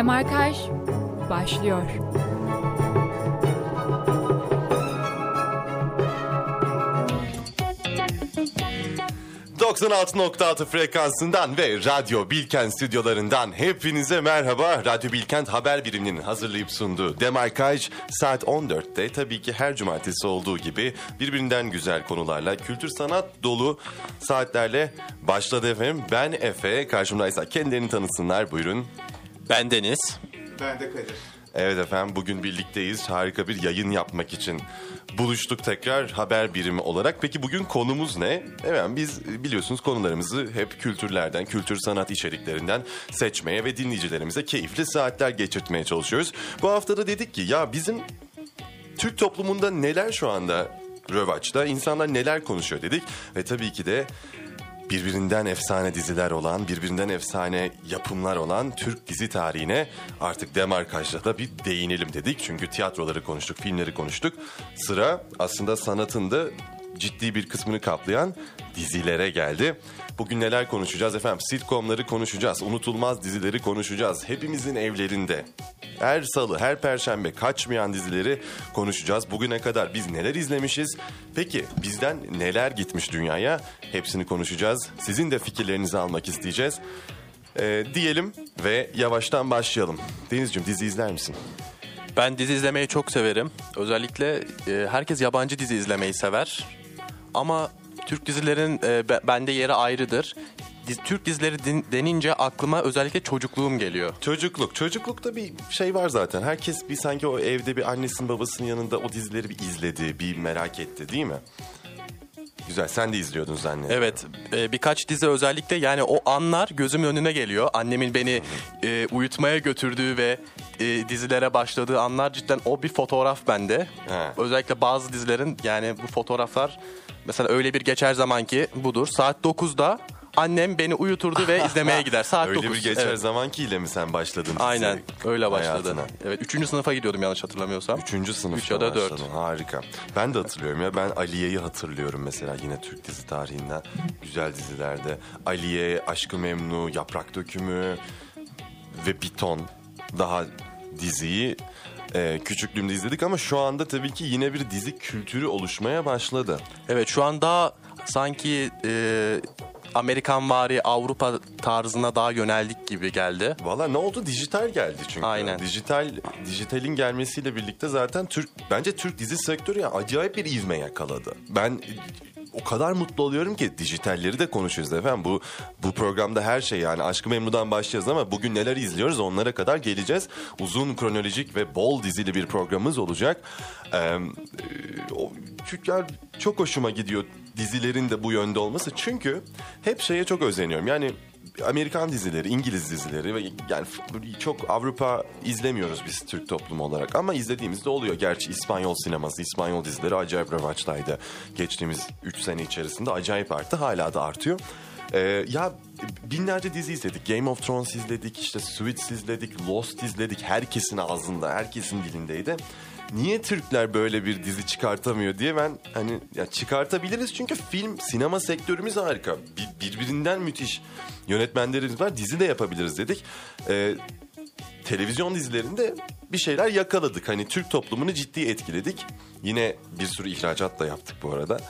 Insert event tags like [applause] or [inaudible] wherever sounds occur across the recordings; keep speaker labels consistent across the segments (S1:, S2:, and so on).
S1: Demarkaj başlıyor.
S2: 96.6 frekansından ve Radyo Bilkent stüdyolarından hepinize merhaba. Radyo Bilkent haber biriminin hazırlayıp sunduğu Demarkaj saat 14'te tabii ki her cumartesi olduğu gibi birbirinden güzel konularla kültür sanat dolu saatlerle başladı efendim. Ben Efe, karşımdaysa kendilerini tanısınlar buyurun.
S3: Ben Deniz.
S4: Ben de Kadir.
S2: Evet efendim bugün birlikteyiz. Harika bir yayın yapmak için buluştuk tekrar haber birimi olarak. Peki bugün konumuz ne? Evet biz biliyorsunuz konularımızı hep kültürlerden, kültür sanat içeriklerinden seçmeye ve dinleyicilerimize keyifli saatler geçirtmeye çalışıyoruz. Bu hafta da dedik ki ya bizim Türk toplumunda neler şu anda rövaçta, insanlar neler konuşuyor dedik. Ve tabii ki de birbirinden efsane diziler olan, birbirinden efsane yapımlar olan Türk dizi tarihine artık demarkajda da bir değinelim dedik. Çünkü tiyatroları konuştuk, filmleri konuştuk. Sıra aslında sanatın da ciddi bir kısmını kaplayan dizilere geldi. Bugün neler konuşacağız efendim? Sitcomları konuşacağız, unutulmaz dizileri konuşacağız. Hepimizin evlerinde her salı, her perşembe kaçmayan dizileri konuşacağız. Bugüne kadar biz neler izlemişiz? Peki bizden neler gitmiş dünyaya? Hepsini konuşacağız. Sizin de fikirlerinizi almak isteyeceğiz. Ee, diyelim ve yavaştan başlayalım. Denizciğim dizi izler misin?
S3: Ben dizi izlemeyi çok severim. Özellikle e, herkes yabancı dizi izlemeyi sever. Ama Türk dizilerin e, be- bende yeri ayrıdır. Türk dizileri din- denince aklıma özellikle çocukluğum geliyor.
S2: Çocukluk. Çocuklukta bir şey var zaten. Herkes bir sanki o evde bir annesinin babasının yanında o dizileri bir izledi, bir merak etti değil mi? Güzel. Sen de izliyordun zannediyorum.
S3: Evet e, birkaç dizi özellikle yani o anlar gözümün önüne geliyor. Annemin beni e, uyutmaya götürdüğü ve e, dizilere başladığı anlar cidden o bir fotoğraf bende.
S2: He.
S3: Özellikle bazı dizilerin yani bu fotoğraflar mesela öyle bir geçer zaman ki budur. Saat 9'da annem beni uyuturdu ve [laughs] izlemeye gider. Saat
S2: Öyle
S3: 9.
S2: bir geçer
S3: Evet.
S2: zamankiyle mi sen başladın? dizi
S3: Aynen öyle başladı.
S2: hayatına?
S3: Evet 3. sınıfa gidiyordum yanlış hatırlamıyorsam.
S2: Üçüncü sınıfta
S3: Üç ya da dört.
S2: başladın. Harika. Ben de hatırlıyorum ya. Ben Aliye'yi hatırlıyorum mesela yine Türk dizi tarihinden. Güzel dizilerde. Aliye, Aşkı Memnu, Yaprak Dökümü ve Biton. Daha diziyi e, küçüklüğümde izledik ama şu anda tabii ki yine bir dizi kültürü oluşmaya başladı.
S3: Evet şu an daha sanki e, Amerikan vari Avrupa tarzına daha yöneldik gibi geldi.
S2: Valla ne oldu? Dijital geldi çünkü.
S3: Aynen.
S2: Dijital dijitalin gelmesiyle birlikte zaten Türk bence Türk dizi sektörü ya acayip bir ivme yakaladı. Ben o kadar mutlu oluyorum ki dijitalleri de konuşuyoruz efendim. Bu bu programda her şey yani Aşkı Memnu'dan başlayacağız ama bugün neler izliyoruz onlara kadar geleceğiz. Uzun kronolojik ve bol dizili bir programımız olacak. Ee, çok hoşuma gidiyor dizilerin de bu yönde olması. Çünkü hep şeye çok özeniyorum. Yani Amerikan dizileri, İngiliz dizileri ve yani çok Avrupa izlemiyoruz biz Türk toplumu olarak ama izlediğimizde oluyor. Gerçi İspanyol sineması, İspanyol dizileri acayip revaçtaydı. Geçtiğimiz 3 sene içerisinde acayip arttı. Hala da artıyor. Ee, ya binlerce dizi izledik. Game of Thrones izledik, işte Suits izledik, Lost izledik. Herkesin ağzında, herkesin dilindeydi. Niye Türkler böyle bir dizi çıkartamıyor diye ben hani ya çıkartabiliriz çünkü film sinema sektörümüz harika. Bir- birbirinden müthiş yönetmenlerimiz var. Dizi de yapabiliriz dedik. Ee, televizyon dizilerinde bir şeyler yakaladık. Hani Türk toplumunu ciddi etkiledik. Yine bir sürü ihracat da yaptık bu arada.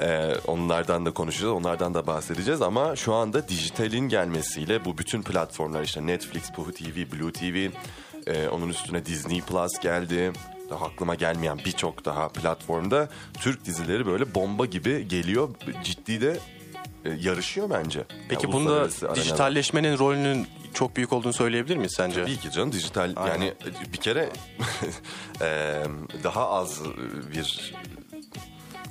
S2: Ee, onlardan da konuşacağız, onlardan da bahsedeceğiz ama şu anda dijitalin gelmesiyle bu bütün platformlar işte Netflix, Puhu TV, Blue TV, e, onun üstüne Disney Plus geldi. Daha aklıma gelmeyen birçok daha platformda Türk dizileri böyle bomba gibi geliyor. Ciddi de e, yarışıyor bence.
S3: Peki
S2: Ya,
S3: bunda
S2: arenada.
S3: dijitalleşmenin rolünün çok büyük olduğunu söyleyebilir miyiz sence?
S2: Tabii ki canım dijital
S3: Aynen.
S2: yani bir kere eee, [laughs] daha az bir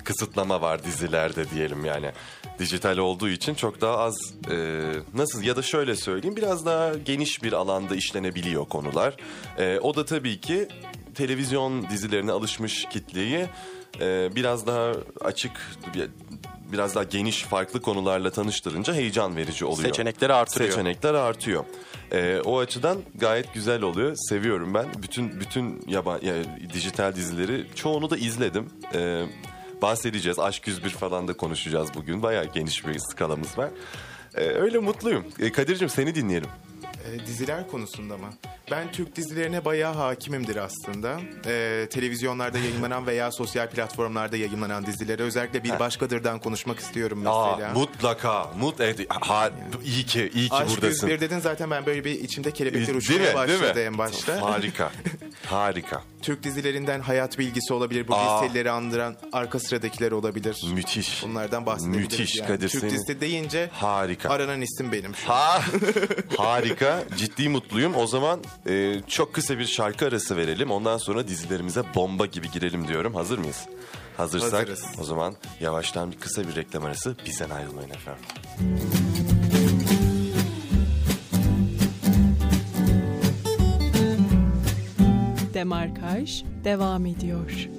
S2: kısıtlama var dizilerde diyelim yani. Dijital olduğu için çok daha az eee, nasıl ya da şöyle söyleyeyim biraz daha geniş bir alanda işlenebiliyor konular. Eee, o da tabii ki televizyon dizilerine alışmış kitleyi eee, biraz daha açık biraz daha geniş farklı konularla tanıştırınca heyecan verici oluyor.
S3: Seçenekleri artırıyor.
S2: Seçenekler artıyor. Ee, o açıdan gayet güzel oluyor. Seviyorum ben. Bütün bütün yaba, ya, dijital dizileri çoğunu da izledim. Ee, bahsedeceğiz. Aşk 101 falan da konuşacağız bugün. Bayağı geniş bir skalamız var. Ee, öyle mutluyum. Ee, Kadir'cim seni dinleyelim.
S4: E, diziler konusunda mı? Ben Türk dizilerine bayağı hakimimdir aslında. Ee, televizyonlarda yayınlanan veya sosyal platformlarda yayınlanan dizilere özellikle Bir Başkadır'dan konuşmak istiyorum mesela.
S2: Aa, mutlaka. Mut evet, ha, iyi ki iyi ki
S4: Aşk
S2: buradasın.
S4: 101 dedin zaten ben böyle bir içimde kelebekler
S2: Değil
S4: uçmaya
S2: mi? Değil
S4: başladı
S2: mi?
S4: en başta.
S2: Harika. [laughs] Harika.
S4: Türk dizilerinden hayat bilgisi olabilir. Bu listeleri andıran arka sıradakiler olabilir.
S2: Müthiş.
S4: Bunlardan bahsedebiliriz.
S2: Müthiş
S4: yani.
S2: Kadir
S4: Türk
S2: senin-
S4: dizisi deyince
S2: Harika.
S4: aranan isim benim şu an.
S2: Ha, [laughs] harika. Ciddi mutluyum. O zaman e, çok kısa bir şarkı arası verelim. Ondan sonra dizilerimize bomba gibi girelim diyorum. Hazır mıyız? Hazırsak
S4: Hazırız.
S2: o zaman yavaştan bir kısa bir reklam arası. Bizden ayrılmayın efendim.
S5: Demarkaj devam ediyor.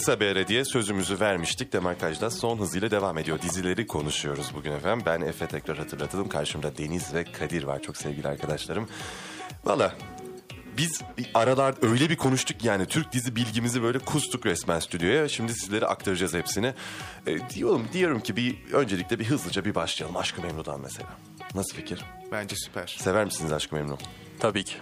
S2: Kısa bir ara diye sözümüzü vermiştik. Demarkaj'da son hızıyla devam ediyor. Dizileri konuşuyoruz bugün efendim. Ben Efe tekrar hatırlatalım. Karşımda Deniz ve Kadir var. Çok sevgili arkadaşlarım. Valla biz bir aralar öyle bir konuştuk yani Türk dizi bilgimizi böyle kustuk resmen stüdyoya. Şimdi sizlere aktaracağız hepsini. E, diyorum, diyorum ki bir öncelikle bir hızlıca bir başlayalım. Aşkı Memnu'dan mesela. Nasıl fikir?
S4: Bence süper.
S2: Sever misiniz Aşkı Memnu?
S3: Tabii ki.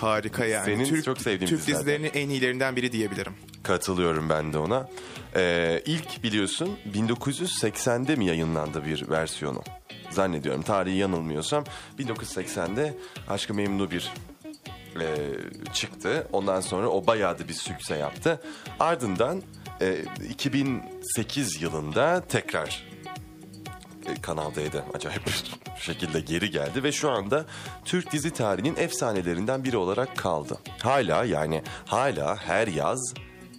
S4: Harika yani.
S2: Senin çok sevdiğin
S4: Türk
S2: dizilerden.
S4: dizilerinin en iyilerinden biri diyebilirim.
S2: Katılıyorum ben de ona. Ee, ilk biliyorsun 1980'de mi yayınlandı bir versiyonu? Zannediyorum tarihi yanılmıyorsam 1980'de Aşkı Memnu bir e, çıktı. Ondan sonra o bayağı da bir sükse yaptı. Ardından e, 2008 yılında tekrar e, Kanal D'de acayip bir [laughs] şekilde geri geldi ve şu anda Türk dizi tarihinin efsanelerinden biri olarak kaldı. Hala yani hala her yaz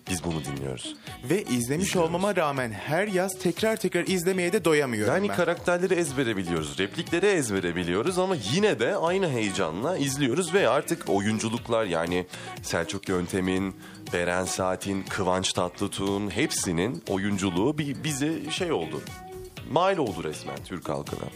S2: biz bunu dinliyoruz.
S4: Ve izlemiş
S2: İzliyoruz.
S4: olmama rağmen her yaz tekrar tekrar izlemeye de doyamıyorum
S2: Yani
S4: ben.
S2: karakterleri ezbere biliyoruz, replikleri ezbere biliyoruz ama yine de aynı heyecanla izliyoruz ve artık oyunculuklar yani Selçuk Yöntem'in, Beren Saat'in, Kıvanç Tatlıtuğ'un hepsinin oyunculuğu bir bize şey oldu. Mal oldu resmen Türk halkına.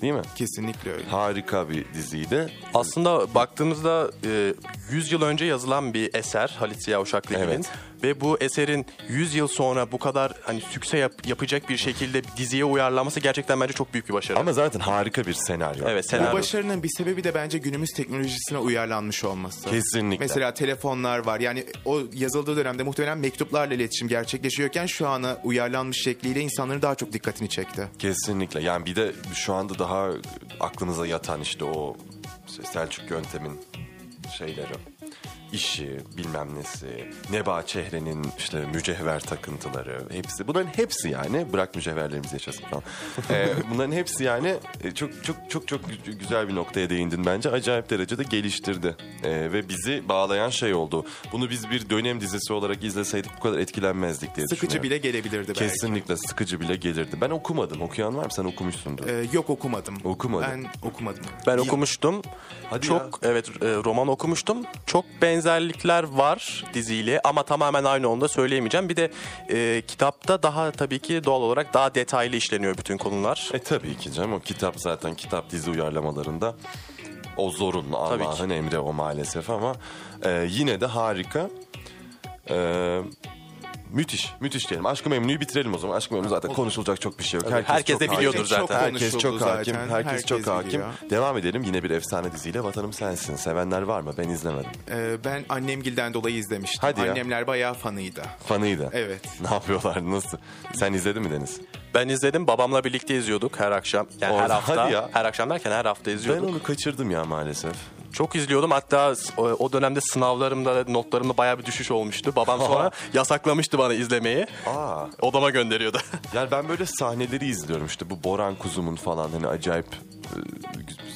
S2: Değil mi?
S4: Kesinlikle öyle.
S2: Harika bir diziydi.
S3: Aslında baktığımızda e, 100 yıl önce yazılan bir eser Halit Ziya Uşaklıgil'in
S2: Evet.
S3: Ve bu eserin 100 yıl sonra bu kadar hani sükse yap- yapacak bir şekilde diziye uyarlanması gerçekten bence çok büyük bir başarı.
S2: Ama zaten harika bir senaryo.
S3: Evet,
S4: Bu
S3: senaryo.
S4: başarının bir sebebi de bence günümüz teknolojisine uyarlanmış olması.
S2: Kesinlikle.
S4: Mesela telefonlar var. Yani o yazıldığı dönemde muhtemelen mektuplarla iletişim gerçekleşiyorken şu ana uyarlanmış şekliyle insanların daha çok dikkatini çekti.
S2: Kesinlikle. Yani bir de şu anda daha aklınıza yatan işte o Selçuk Yöntem'in şeyleri işi bilmem nesi Neba Çehre'nin işte mücevher takıntıları hepsi bunların hepsi yani bırak mücevherlerimizi yaşasın falan Ee, bunların hepsi yani e, çok çok çok çok gü- güzel bir noktaya değindin bence acayip derecede geliştirdi Ee, ve bizi bağlayan şey oldu bunu biz bir dönem dizisi olarak izleseydik bu kadar etkilenmezdik diye
S4: Sıkıcı
S2: düşünüyorum.
S4: bile gelebilirdi belki.
S2: Kesinlikle sıkıcı bile gelirdi. Ben okumadım. Okuyan var mı? Sen okumuşsundur.
S4: Ee, yok okumadım.
S2: Okumadın.
S4: Ben okumadım.
S3: Ben okumuştum.
S2: Hadi
S3: çok evet e, roman okumuştum. Çok benzerlikler var diziyle ama tamamen aynı onu da söyleyemeyeceğim. Bir de e, kitapta daha tabii ki doğal olarak daha detaylı işleniyor bütün konular.
S2: E tabii ki canım. O kitap zaten kitap dizi uyarlamalarında o
S3: ki.
S2: Allah'ın emri o maalesef ama e, yine de harika. E, müthiş. Müthiş diyelim. Aşkı Memnu'yu bitirelim o zaman. Aşkı Memnu zaten konuşulacak çok bir şey yok.
S3: herkes de
S2: çok
S3: biliyordur
S2: hakim.
S3: zaten.
S2: Herkes
S4: Çok
S2: hakim. Herkes,
S4: Herkes
S2: çok hakim.
S4: biliyor.
S2: Devam edelim yine bir efsane diziyle Vatanım Sensin. Sevenler var mı? Ben izlemedim.
S4: Ee, ben annemgilden dolayı izlemiştim.
S2: Hadi ya.
S4: Annemler bayağı fanıydı.
S2: Fanıydı.
S4: Evet. [laughs]
S2: Ne yapıyorlar? Nasıl? Sen izledin mi Deniz?
S3: Ben izledim. Babamla birlikte izliyorduk her akşam. Yani her
S2: Orada-
S3: hafta.
S2: hadi ya.
S3: Her akşam derken her hafta
S2: Ben
S3: izliyorduk.
S2: onu kaçırdım ya maalesef.
S3: Çok izliyordum. Hatta o, o dönemde sınavlarımda, notlarımda bayağı bir düşüş olmuştu. Babam sonra yasaklamıştı bana izlemeyi.
S2: Aa.
S3: Odama gönderiyordu. [laughs]
S2: Yani ben böyle sahneleri izliyorum işte bu Boran Kuzum'un falan hani acayip e,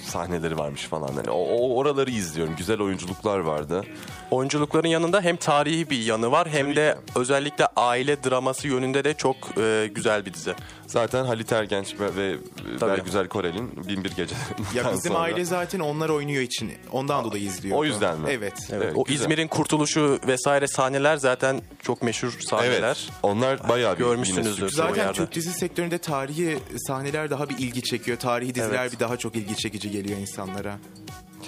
S2: sahneleri varmış falan. Hani o, o oraları izliyorum. Güzel oyunculuklar vardı.
S3: Oyunculukların yanında hem tarihi bir yanı var hem de özellikle aile draması yönünde de çok e, güzel bir dizi.
S2: Zaten Halit Ergenç ve,
S3: Tabii.
S2: Bergüzel Korel'in Binbir Gece.
S4: Ya bizim aile zaten onlar oynuyor için. Ondan dolayı izliyor.
S2: O yüzden mi?
S4: Evet.
S2: Evet,
S3: o
S2: güzel.
S3: İzmir'in kurtuluşu vesaire sahneler zaten çok meşhur sahneler.
S2: Evet. Onlar bayağı bir
S3: Görmüşsünüzdür. Zaten-.
S4: Türk dizi sektöründe tarihi sahneler daha bir ilgi çekiyor. Tarihi diziler
S3: Evet.
S4: bir daha çok ilgi çekici geliyor insanlara.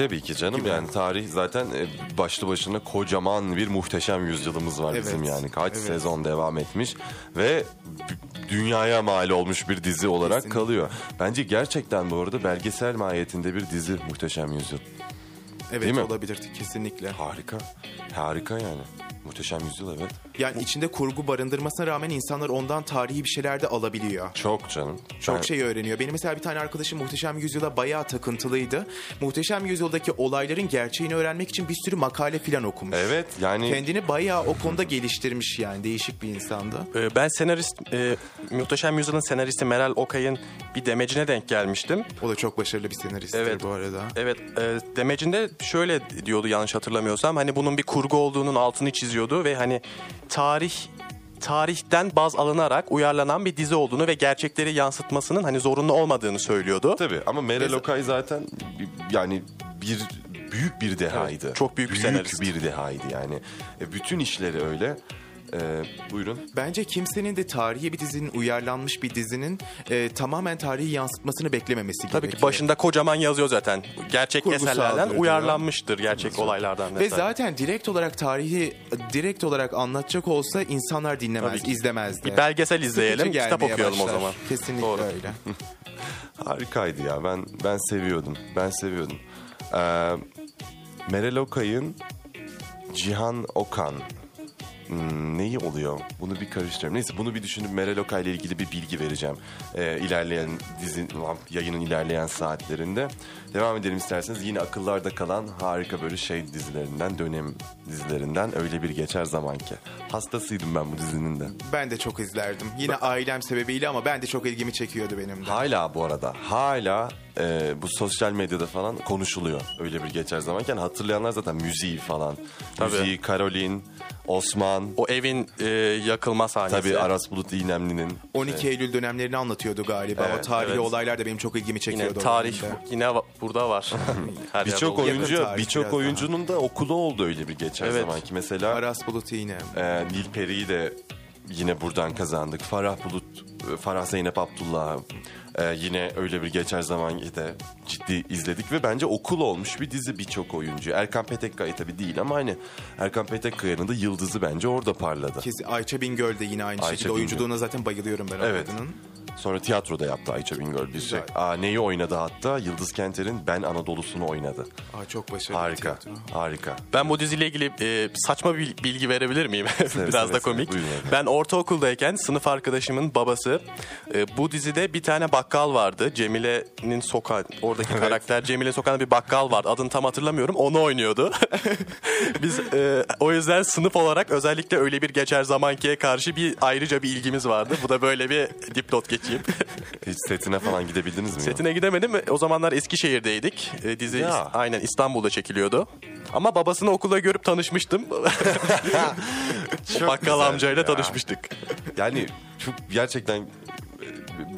S2: Tabii ki canım
S4: Gibi.
S2: yani tarih zaten e, başlı başına kocaman bir muhteşem yüzyılımız var
S4: Evet.
S2: bizim yani. Kaç
S4: Evet.
S2: sezon devam etmiş ve dünyaya mal olmuş bir dizi olarak
S4: Kesinlikle.
S2: kalıyor. Bence gerçekten bu arada belgesel mahiyetinde bir dizi Muhteşem Yüzyıl.
S4: Evet
S2: Değil mi?
S4: olabilirdi kesinlikle.
S2: Harika. Harika yani. Muhteşem Yüzyıl evet.
S4: Yani içinde kurgu barındırmasına rağmen insanlar ondan tarihi bir şeyler de alabiliyor.
S2: Çok canım.
S4: Çok
S2: Ben-
S4: şey öğreniyor. Benim mesela bir tane arkadaşım Muhteşem Yüzyıl'a bayağı takıntılıydı. Muhteşem Yüzyıl'daki olayların gerçeğini öğrenmek için bir sürü makale filan okumuş.
S2: Evet yani
S4: Kendini bayağı o konuda geliştirmiş yani. Değişik bir insandı.
S3: Ee, Ben senarist, e, Muhteşem Yüzyıl'ın senaristi Meral Okay'ın bir demecine denk gelmiştim.
S4: O da çok başarılı bir senaristtir
S3: Evet.
S4: bu arada.
S3: Evet, e, demecinde şöyle diyordu yanlış hatırlamıyorsam. Hani bunun bir kurgu olduğunun altını çiziyordu ve hani tarih tarihten baz alınarak uyarlanan bir dizi olduğunu ve gerçekleri yansıtmasının hani zorunlu olmadığını söylüyordu.
S2: tabii ama Meral Okay zaten yani bir büyük bir dehaydı.
S3: Evet, çok büyük bir senarist.
S2: bir dehaydı yani. E, bütün işleri öyle. E, buyurun.
S4: Bence kimsenin de tarihi bir dizinin uyarlanmış bir dizinin e, tamamen tarihi yansıtmasını beklememesi
S3: Tabii
S4: gerekiyor.
S3: ki başında kocaman yazıyor zaten. Gerçek
S4: Kurgusaldır
S3: eserlerden uyarlanmıştır gerçek olaylardan
S4: Ve
S3: vesaire.
S4: zaten direkt olarak tarihi direkt olarak anlatacak olsa insanlar dinlemez,
S3: Tabii ki.
S4: izlemezdi.
S3: Bir belgesel izleyelim,
S4: Sıkıcı
S3: kitap
S4: gelmeye
S3: okuyalım o
S4: başlar.
S3: zaman.
S4: Kesinlikle
S3: Doğru.
S4: öyle. [laughs]
S2: Harikaydı ya. Ben ben seviyordum. Ben seviyordum. Ee, Meral Okay'ın Cihan Okan Hmm, neyi oluyor? Bunu bir karıştırıyorum. Neyse bunu bir düşünüp Meral Okay ile ilgili bir bilgi vereceğim. Ee, ilerleyen dizi, yayının ilerleyen saatlerinde. Devam edelim isterseniz. Yine akıllarda kalan harika böyle şey dizilerinden, dönem dizilerinden öyle bir geçer zaman ki. Hastasıydım ben bu dizinin de.
S4: Ben de çok izlerdim. Yine ailem sebebiyle ama ben de çok ilgimi çekiyordu benim de.
S2: Hala bu arada hala e, bu sosyal medyada falan konuşuluyor. Öyle bir geçer zamanken hatırlayanlar zaten müziği falan.
S3: Tabii.
S2: Müziği Karolin, Osman,
S3: O evin e, yakılma sahnesi.
S2: tabii Aras Bulut İynemli'nin.
S4: 12 Eylül dönemlerini anlatıyordu galiba. o
S2: Evet,
S4: tarihi
S3: evet.
S4: olaylar da benim çok ilgimi
S3: Yine
S4: çekiyordu. o
S3: tarih yine burada var. [laughs]
S2: Birçok oyuncu, birçok oyuncunun da okulu oldu öyle bir geçer
S3: Evet.
S2: zamanki. Mesela
S4: Aras Bulut yine.
S2: e, Nilperi'yi de yine buradan kazandık. Farah Bulut, e, Farah Zeynep Abdullah e, yine öyle bir geçer zamanki de ciddi izledik ve bence okul olmuş bir dizi birçok oyuncu. Erkan Petekkaya tabii değil ama hani Erkan Petekkaya'nın da yıldızı bence orada parladı.
S4: Kesin Ayça Bingöl de yine aynı
S2: Ayça
S4: şekilde.
S2: Bingöl.
S4: Oyunculuğuna zaten bayılıyorum ben o
S2: Evet.
S4: kadının.
S2: Sonra tiyatroda yaptı Ayça Bingöl bir şey.
S4: Güzel.
S2: Aa, neyi oynadı hatta? Yıldız Kenter'in Ben Anadolu'sunu oynadı.
S4: Aa, çok başarılı.
S2: Harika,
S4: tiyatro.
S2: harika.
S3: Ben bu diziyle ilgili e, saçma bir bilgi verebilir miyim? [laughs] Biraz
S2: seve
S3: da
S2: seve.
S3: komik.
S2: Efendim.
S3: Ben ortaokuldayken sınıf arkadaşımın babası e, bu dizide bir tane bakkal vardı. Cemile'nin sokağı oradaki karakter Cemile sokağında bir bakkal vardı. Adını tam hatırlamıyorum. Onu oynuyordu. [laughs] Biz e, o yüzden sınıf olarak özellikle öyle bir geçer zamankiye karşı bir ayrıca bir ilgimiz vardı. Bu da böyle bir dipnot geçeyim. [laughs]
S2: Hiç setine falan gidebildiniz mi?
S3: Setine gidemedim. O zamanlar Eskişehir'deydik. E, dizi
S2: Ya.
S3: aynen İstanbul'da çekiliyordu. Ama babasını okulda görüp tanışmıştım. [laughs] o bakkal
S2: güzel
S3: amcayla
S2: ya.
S3: tanışmıştık.
S2: Yani çok gerçekten e,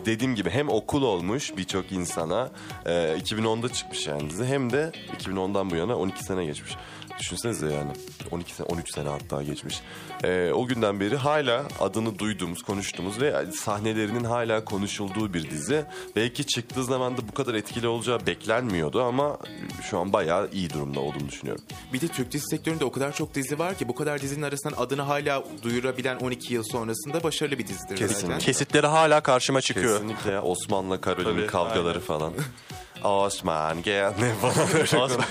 S2: dediğim gibi hem okul olmuş birçok insana e, 2010'da çıkmış yani dizi hem de 2010'dan bu yana 12 sene geçmiş. Düşünsenize yani 12 sene 13 sene hatta geçmiş. E, o günden beri hala adını duyduğumuz, konuştuğumuz ve sahnelerinin hala konuşulduğu bir dizi. Belki çıktığı zaman da bu kadar etkili olacağı beklenmiyordu ama şu an bayağı iyi durumda olduğunu düşünüyorum.
S4: Bir de Türk dizi sektöründe o kadar çok dizi var ki bu kadar dizinin arasından adını hala duyurabilen 12 yıl sonrasında başarılı bir dizidir
S2: Kesinlikle.
S4: zaten.
S3: Kesitleri hala karşıma çıkıyor.
S2: Kesinlikle ya. Osman'la Karolin'in
S3: Tabii,
S2: kavgaları falan. [laughs] Osman gel ne falan. [laughs]
S3: Osman.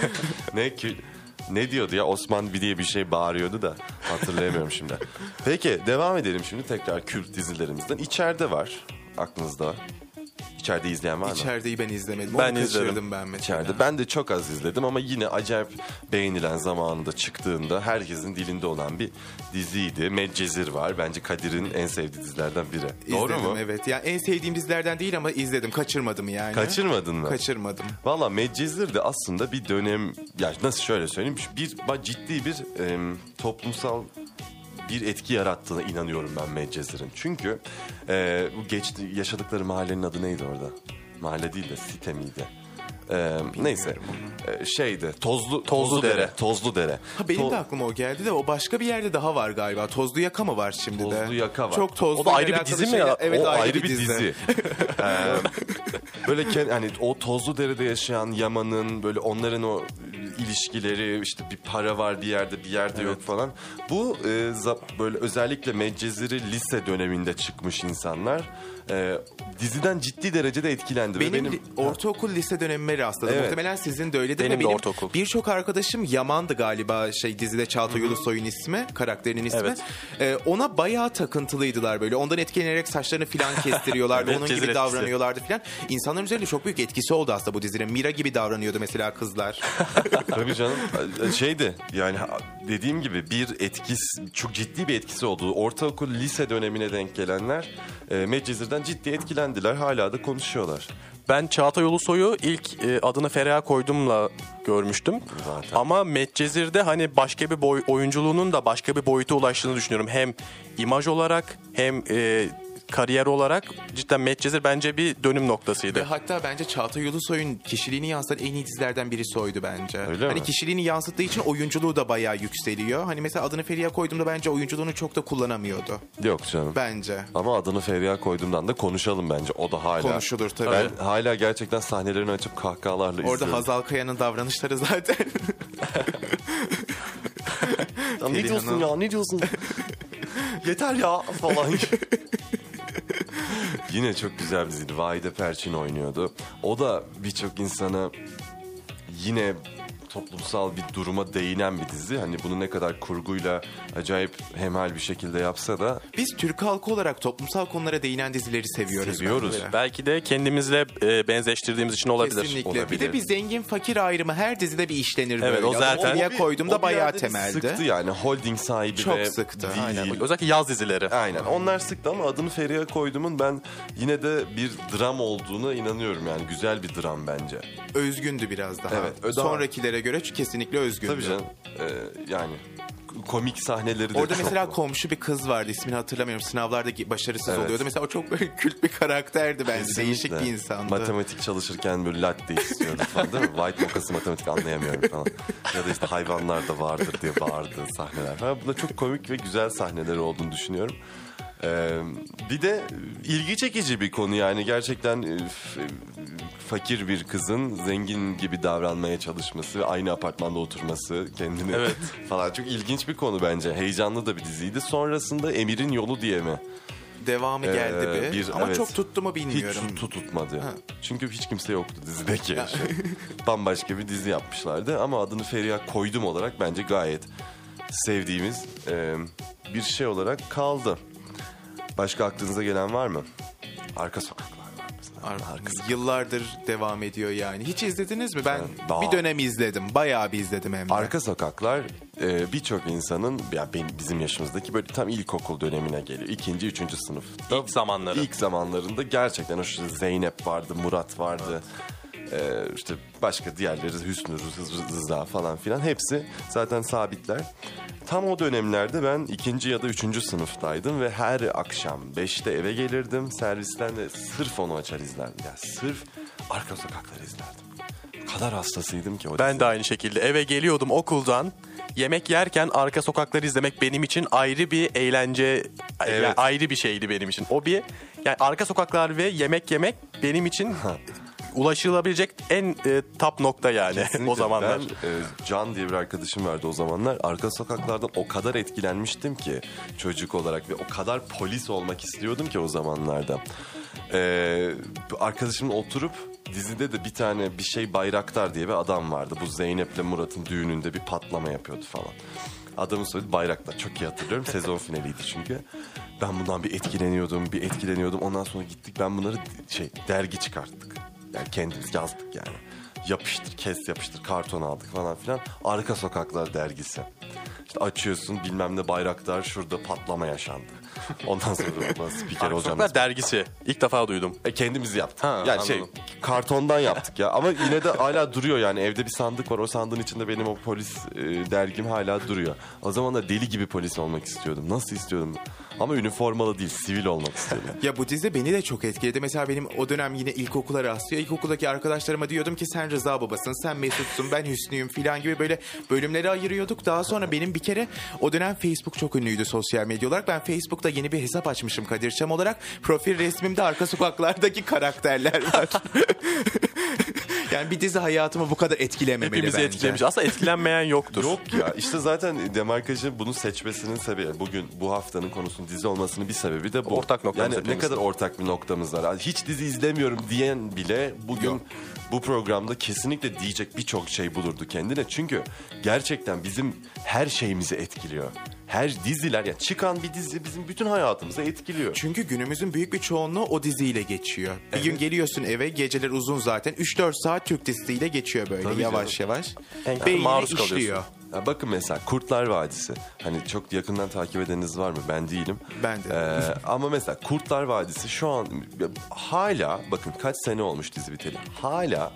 S2: ne ki ne diyordu ya Osman bir diye bir şey bağırıyordu da hatırlayamıyorum şimdi. [laughs] Peki devam edelim şimdi tekrar kült dizilerimizden. İçeride var aklınızda. İçeride izleyen var mı?
S4: İçerideyi ben izlemedim.
S3: Ben
S4: Onu
S3: izledim.
S4: kaçırdım ben mesela.
S2: İçeride. Ben de çok az izledim ama yine acayip beğenilen zamanında çıktığında herkesin dilinde olan bir diziydi. Medcezir var. Bence Kadir'in en sevdiği dizilerden biri. Doğru
S4: İzledim,
S2: mu?
S4: evet. Yani en sevdiğim dizilerden değil ama izledim. Kaçırmadım yani.
S2: Kaçırmadın mı?
S4: Kaçırmadım.
S2: Valla Medcezir de aslında bir dönem, yani nasıl şöyle söyleyeyim, bir ciddi bir em, toplumsal bir etki yarattığına inanıyorum ben Medcezir'in. Çünkü e, bu geçti yaşadıkları mahallenin adı neydi orada? Mahalle değil de site miydi? Ee, neyse. Ee, şeydi. Tozlu, tozlu,
S3: Dere.
S2: dere. Tozlu dere.
S4: Ha benim
S2: To-
S4: de aklıma o geldi de o başka bir yerde daha var galiba. Tozlu Yaka mı var şimdi de?
S2: Tozlu Yaka var.
S4: Çok tozlu.
S3: O da ayrı bir
S4: alakalı
S3: dizi mi
S4: şeyler-
S3: ya?
S4: Evet
S2: o
S4: ayrı, bir dizi. [laughs]
S2: Ee, böyle ken- hani o tozlu derede yaşayan Yaman'ın böyle onların o ilişkileri işte bir para var bir yerde bir yerde yok falan. Bu e, za- böyle özellikle Medcezir'i lise döneminde çıkmış insanlar e, diziden ciddi derecede etkilendi. Ve
S4: Benim, li- ortaokul lise dönemime rastladım.
S2: Evet.
S4: Muhtemelen sizin de öyledir.
S3: Benim
S4: ve
S3: de
S4: benim
S3: ortaokul.
S4: Birçok arkadaşım Yaman'dı galiba şey dizide Çağatay Ulusoy'un ismi, karakterinin ismi.
S3: Evet.
S4: Ee, ona bayağı takıntılıydılar böyle. Ondan etkilenerek saçlarını filan [laughs] kestiriyorlardı.
S3: Evet,
S4: onun
S3: cezir
S4: gibi
S3: etkisi.
S4: davranıyorlardı filan. İnsanların üzerinde çok büyük etkisi oldu aslında bu dizinin. Mira gibi davranıyordu mesela kızlar. [laughs]
S2: Tabii canım [laughs] şeydi yani dediğim gibi bir etkisi çok ciddi bir etkisi oldu. Ortaokul lise dönemine denk gelenler e, Medcezir'den ciddi etkilendiler. Hala da konuşuyorlar.
S3: Ben Çağatay Ulusoy'u ilk e, adını Feriha koydumla görmüştüm.
S2: Zaten.
S3: Ama Medcezir'de hani başka bir boy, oyunculuğunun da başka bir boyuta ulaştığını düşünüyorum. Hem imaj olarak hem e, kariyer olarak cidden Medcezir bence bir dönüm
S4: Ve
S3: noktasıydı.
S4: hatta bence Çağatay Ulusoy'un kişiliğini yansıtan en iyi dizilerden birisi oydu bence.
S2: Öyle
S4: hani
S2: mi?
S4: kişiliğini yansıttığı için oyunculuğu da bayağı yükseliyor. Hani mesela adını Feriha koyduğumda bence oyunculuğunu çok da kullanamıyordu.
S2: Yok canım.
S4: Bence.
S2: Ama adını Feriha koyduğumdan da konuşalım bence. O da hala.
S4: Konuşulur tabii.
S2: Ben hala gerçekten sahnelerini açıp kahkahalarla
S4: Orada
S2: izliyorum.
S4: Hazal Kaya'nın davranışları zaten.
S2: Ya ne diyorsun ya ne diyorsun? [laughs] Yeter ya falan. [laughs] [laughs] Yine çok güzel bir diziydi. Vahide Perçin oynuyordu. O da birçok insana yine toplumsal bir duruma değinen bir dizi. Hani bunu ne kadar kurguyla acayip hemhal bir şekilde yapsa da
S4: Biz Türk halkı olarak toplumsal konulara değinen dizileri seviyoruz.
S2: Seviyoruz.
S4: bence.
S3: Belki de kendimizle e, benzeştirdiğimiz için olabilir.
S4: Kesinlikle. Bir
S2: olabilir.
S4: de bir zengin fakir ayrımı her dizide bir işlenir
S3: Evet,
S4: böyle.
S3: o zaten-
S2: bir-
S4: koyduğumda
S2: bir
S4: bayağı
S2: bir
S4: temelde.
S2: Sıktı yani holding sahibi
S4: Çok
S2: ve
S4: sıktı.
S2: değil.
S3: Aynen. Özellikle yaz dizileri.
S2: Aynen onlar sıktı ama adını Feriha koyduğumun ben yine de bir dram olduğuna inanıyorum yani güzel bir dram bence.
S4: Özgündü biraz daha.
S2: Evet,
S4: Sonrakilere göre kesinlikle özgündü.
S2: Tabii canım Ee, yani komik sahneleri de
S4: Orada
S2: çok
S4: mesela
S2: var.
S4: komşu bir kız vardı ismini hatırlamıyorum. Sınavlarda başarısız
S2: Evet.
S4: oluyordu. Mesela o çok böyle kült bir karakterdi bence.
S2: Kesinlikle.
S4: Değişik bir insandı.
S2: Matematik çalışırken böyle latte istiyordu falan değil mi? White mokası matematik anlayamıyorum falan. Ya da işte hayvanlar da vardır diye bağırdığı sahneler falan. Bunda çok komik ve güzel sahneleri olduğunu düşünüyorum. Ee, bir de ilgi çekici bir konu yani gerçekten fakir bir kızın zengin gibi davranmaya çalışması ve aynı apartmanda oturması kendini
S3: Evet. [laughs]
S2: falan çok ilginç bir konu bence. Heyecanlı da bir diziydi. Sonrasında Emir'in Yolu diye mi?
S4: Devamı geldi
S2: Ee,
S4: bir.
S2: bir-
S4: Ama
S2: evet.
S4: çok tuttu mu bilmiyorum.
S2: Hiç tut tutmadı. Çünkü hiç kimse yoktu dizideki. Şey. Bambaşka bir dizi yapmışlardı ama adını Feriha koydum olarak bence gayet sevdiğimiz e, bir şey olarak kaldı. Başka aklınıza gelen var mı? Arka sokaklar var mesela.
S4: Ar-
S2: Arka sokaklar.
S4: Yıllardır devam ediyor yani. Hiç izlediniz mi? Ben
S2: Evet, daha-
S4: bir dönem izledim. Bayağı bir izledim hem de.
S2: Arka sokaklar e, birçok insanın ya benim bizim yaşımızdaki böyle tam ilkokul dönemine geliyor. İkinci, üçüncü sınıfta.
S3: İlk zamanları.
S2: İlk zamanlarında gerçekten o Zeynep vardı, Murat vardı. E, işte başka diğerleri Hüsnü, Rız- Rıza falan filan hepsi zaten sabitler. Tam o dönemlerde ben ikinci ya da üçüncü sınıftaydım ve her akşam beşte eve gelirdim servisten de sırf onu açar izlerdim. Yani sırf arka sokakları izlerdim. O kadar hastasıydım ki o
S3: Ben de aynı şekilde eve geliyordum okuldan. Yemek yerken arka sokakları izlemek benim için ayrı bir eğlence,
S2: Evet.
S3: yani ayrı bir şeydi benim için. O bir yani arka sokaklar ve yemek yemek benim için ulaşılabilecek en e, top nokta yani [laughs]
S2: Kesinlikle.
S3: o zamanlar.
S2: Ben e, Can diye bir arkadaşım vardı o zamanlar. Arka sokaklardan o kadar etkilenmiştim ki çocuk olarak ve o kadar polis olmak istiyordum ki o zamanlarda. E, arkadaşımla oturup dizide de bir tane bir şey Bayraktar diye bir adam vardı. Bu Zeynep'le Murat'ın düğününde bir patlama yapıyordu falan. Adamın soyadı Bayraktar. Çok iyi hatırlıyorum. Sezon [laughs] finaliydi çünkü. Ben bundan bir etkileniyordum, bir etkileniyordum. Ondan sonra gittik ben bunları şey dergi çıkarttık. Yani kendimiz yazdık yani. Yapıştır, kes yapıştır, karton aldık falan filan. Arka Sokaklar dergisi. İşte açıyorsun bilmem ne bayraktar şurada patlama yaşandı. Ondan sonra ulan [laughs] spiker hocamız.
S3: Sokaklar dergisi. İlk defa duydum.
S2: E, kendimiz yaptık.
S3: Ha,
S2: yani şey
S3: anladım.
S2: kartondan yaptık ya. Ama yine de [laughs] hala duruyor yani. Evde bir sandık var. O sandığın içinde benim o polis e, dergim hala duruyor. O zaman da deli gibi polis olmak istiyordum. Nasıl istiyordum? Ama üniformalı değil, sivil olmak istiyordum. [laughs]
S4: Ya bu dizi beni de çok etkiledi. Mesela benim o dönem yine ilkokula rastlıyor. İlkokuldaki arkadaşlarıma diyordum ki sen Rıza babasın, sen Mesut'sun, ben Hüsnü'yüm falan gibi böyle bölümleri ayırıyorduk. Daha sonra benim bir kere o dönem Facebook çok ünlüydü sosyal medya olarak. Ben Facebook'ta yeni bir hesap açmışım Kadir Çam olarak. Profil resmimde arka sokaklardaki karakterler var. [laughs] [laughs] yani bir dizi hayatımı bu kadar etkilememeli
S3: Hepimizi
S4: bence.
S3: etkilemiş. Aslında etkilenmeyen yoktur.
S2: Yok ya işte zaten demarkajı bunu seçmesinin sebebi bugün bu haftanın konusunun dizi olmasının bir sebebi de bu.
S3: Ortak noktamız
S2: Yani ne
S3: hepimizin.
S2: kadar ortak bir noktamız var. Hiç dizi izlemiyorum diyen bile bugün
S4: Yok.
S2: Bu programda kesinlikle diyecek birçok şey bulurdu kendine. Çünkü gerçekten bizim her şeyimizi etkiliyor. Her diziler yani çıkan bir dizi bizim bütün hayatımızı etkiliyor.
S4: Çünkü günümüzün büyük bir çoğunluğu o diziyle geçiyor. Bir gün geliyorsun eve geceler uzun zaten 3-4 saat Türk dizisiyle geçiyor böyle
S2: Tabii
S4: yavaş
S2: canım.
S4: yavaş.
S3: Kötü
S4: Beynine
S3: maruz
S4: işliyor.
S2: Ya bakın mesela Kurtlar Vadisi. Hani çok yakından takip edeniniz var mı? Ben değilim.
S4: Ben de.
S2: Ee, ama mesela Kurtlar Vadisi şu an hala bakın kaç sene olmuş dizi biteli. Hala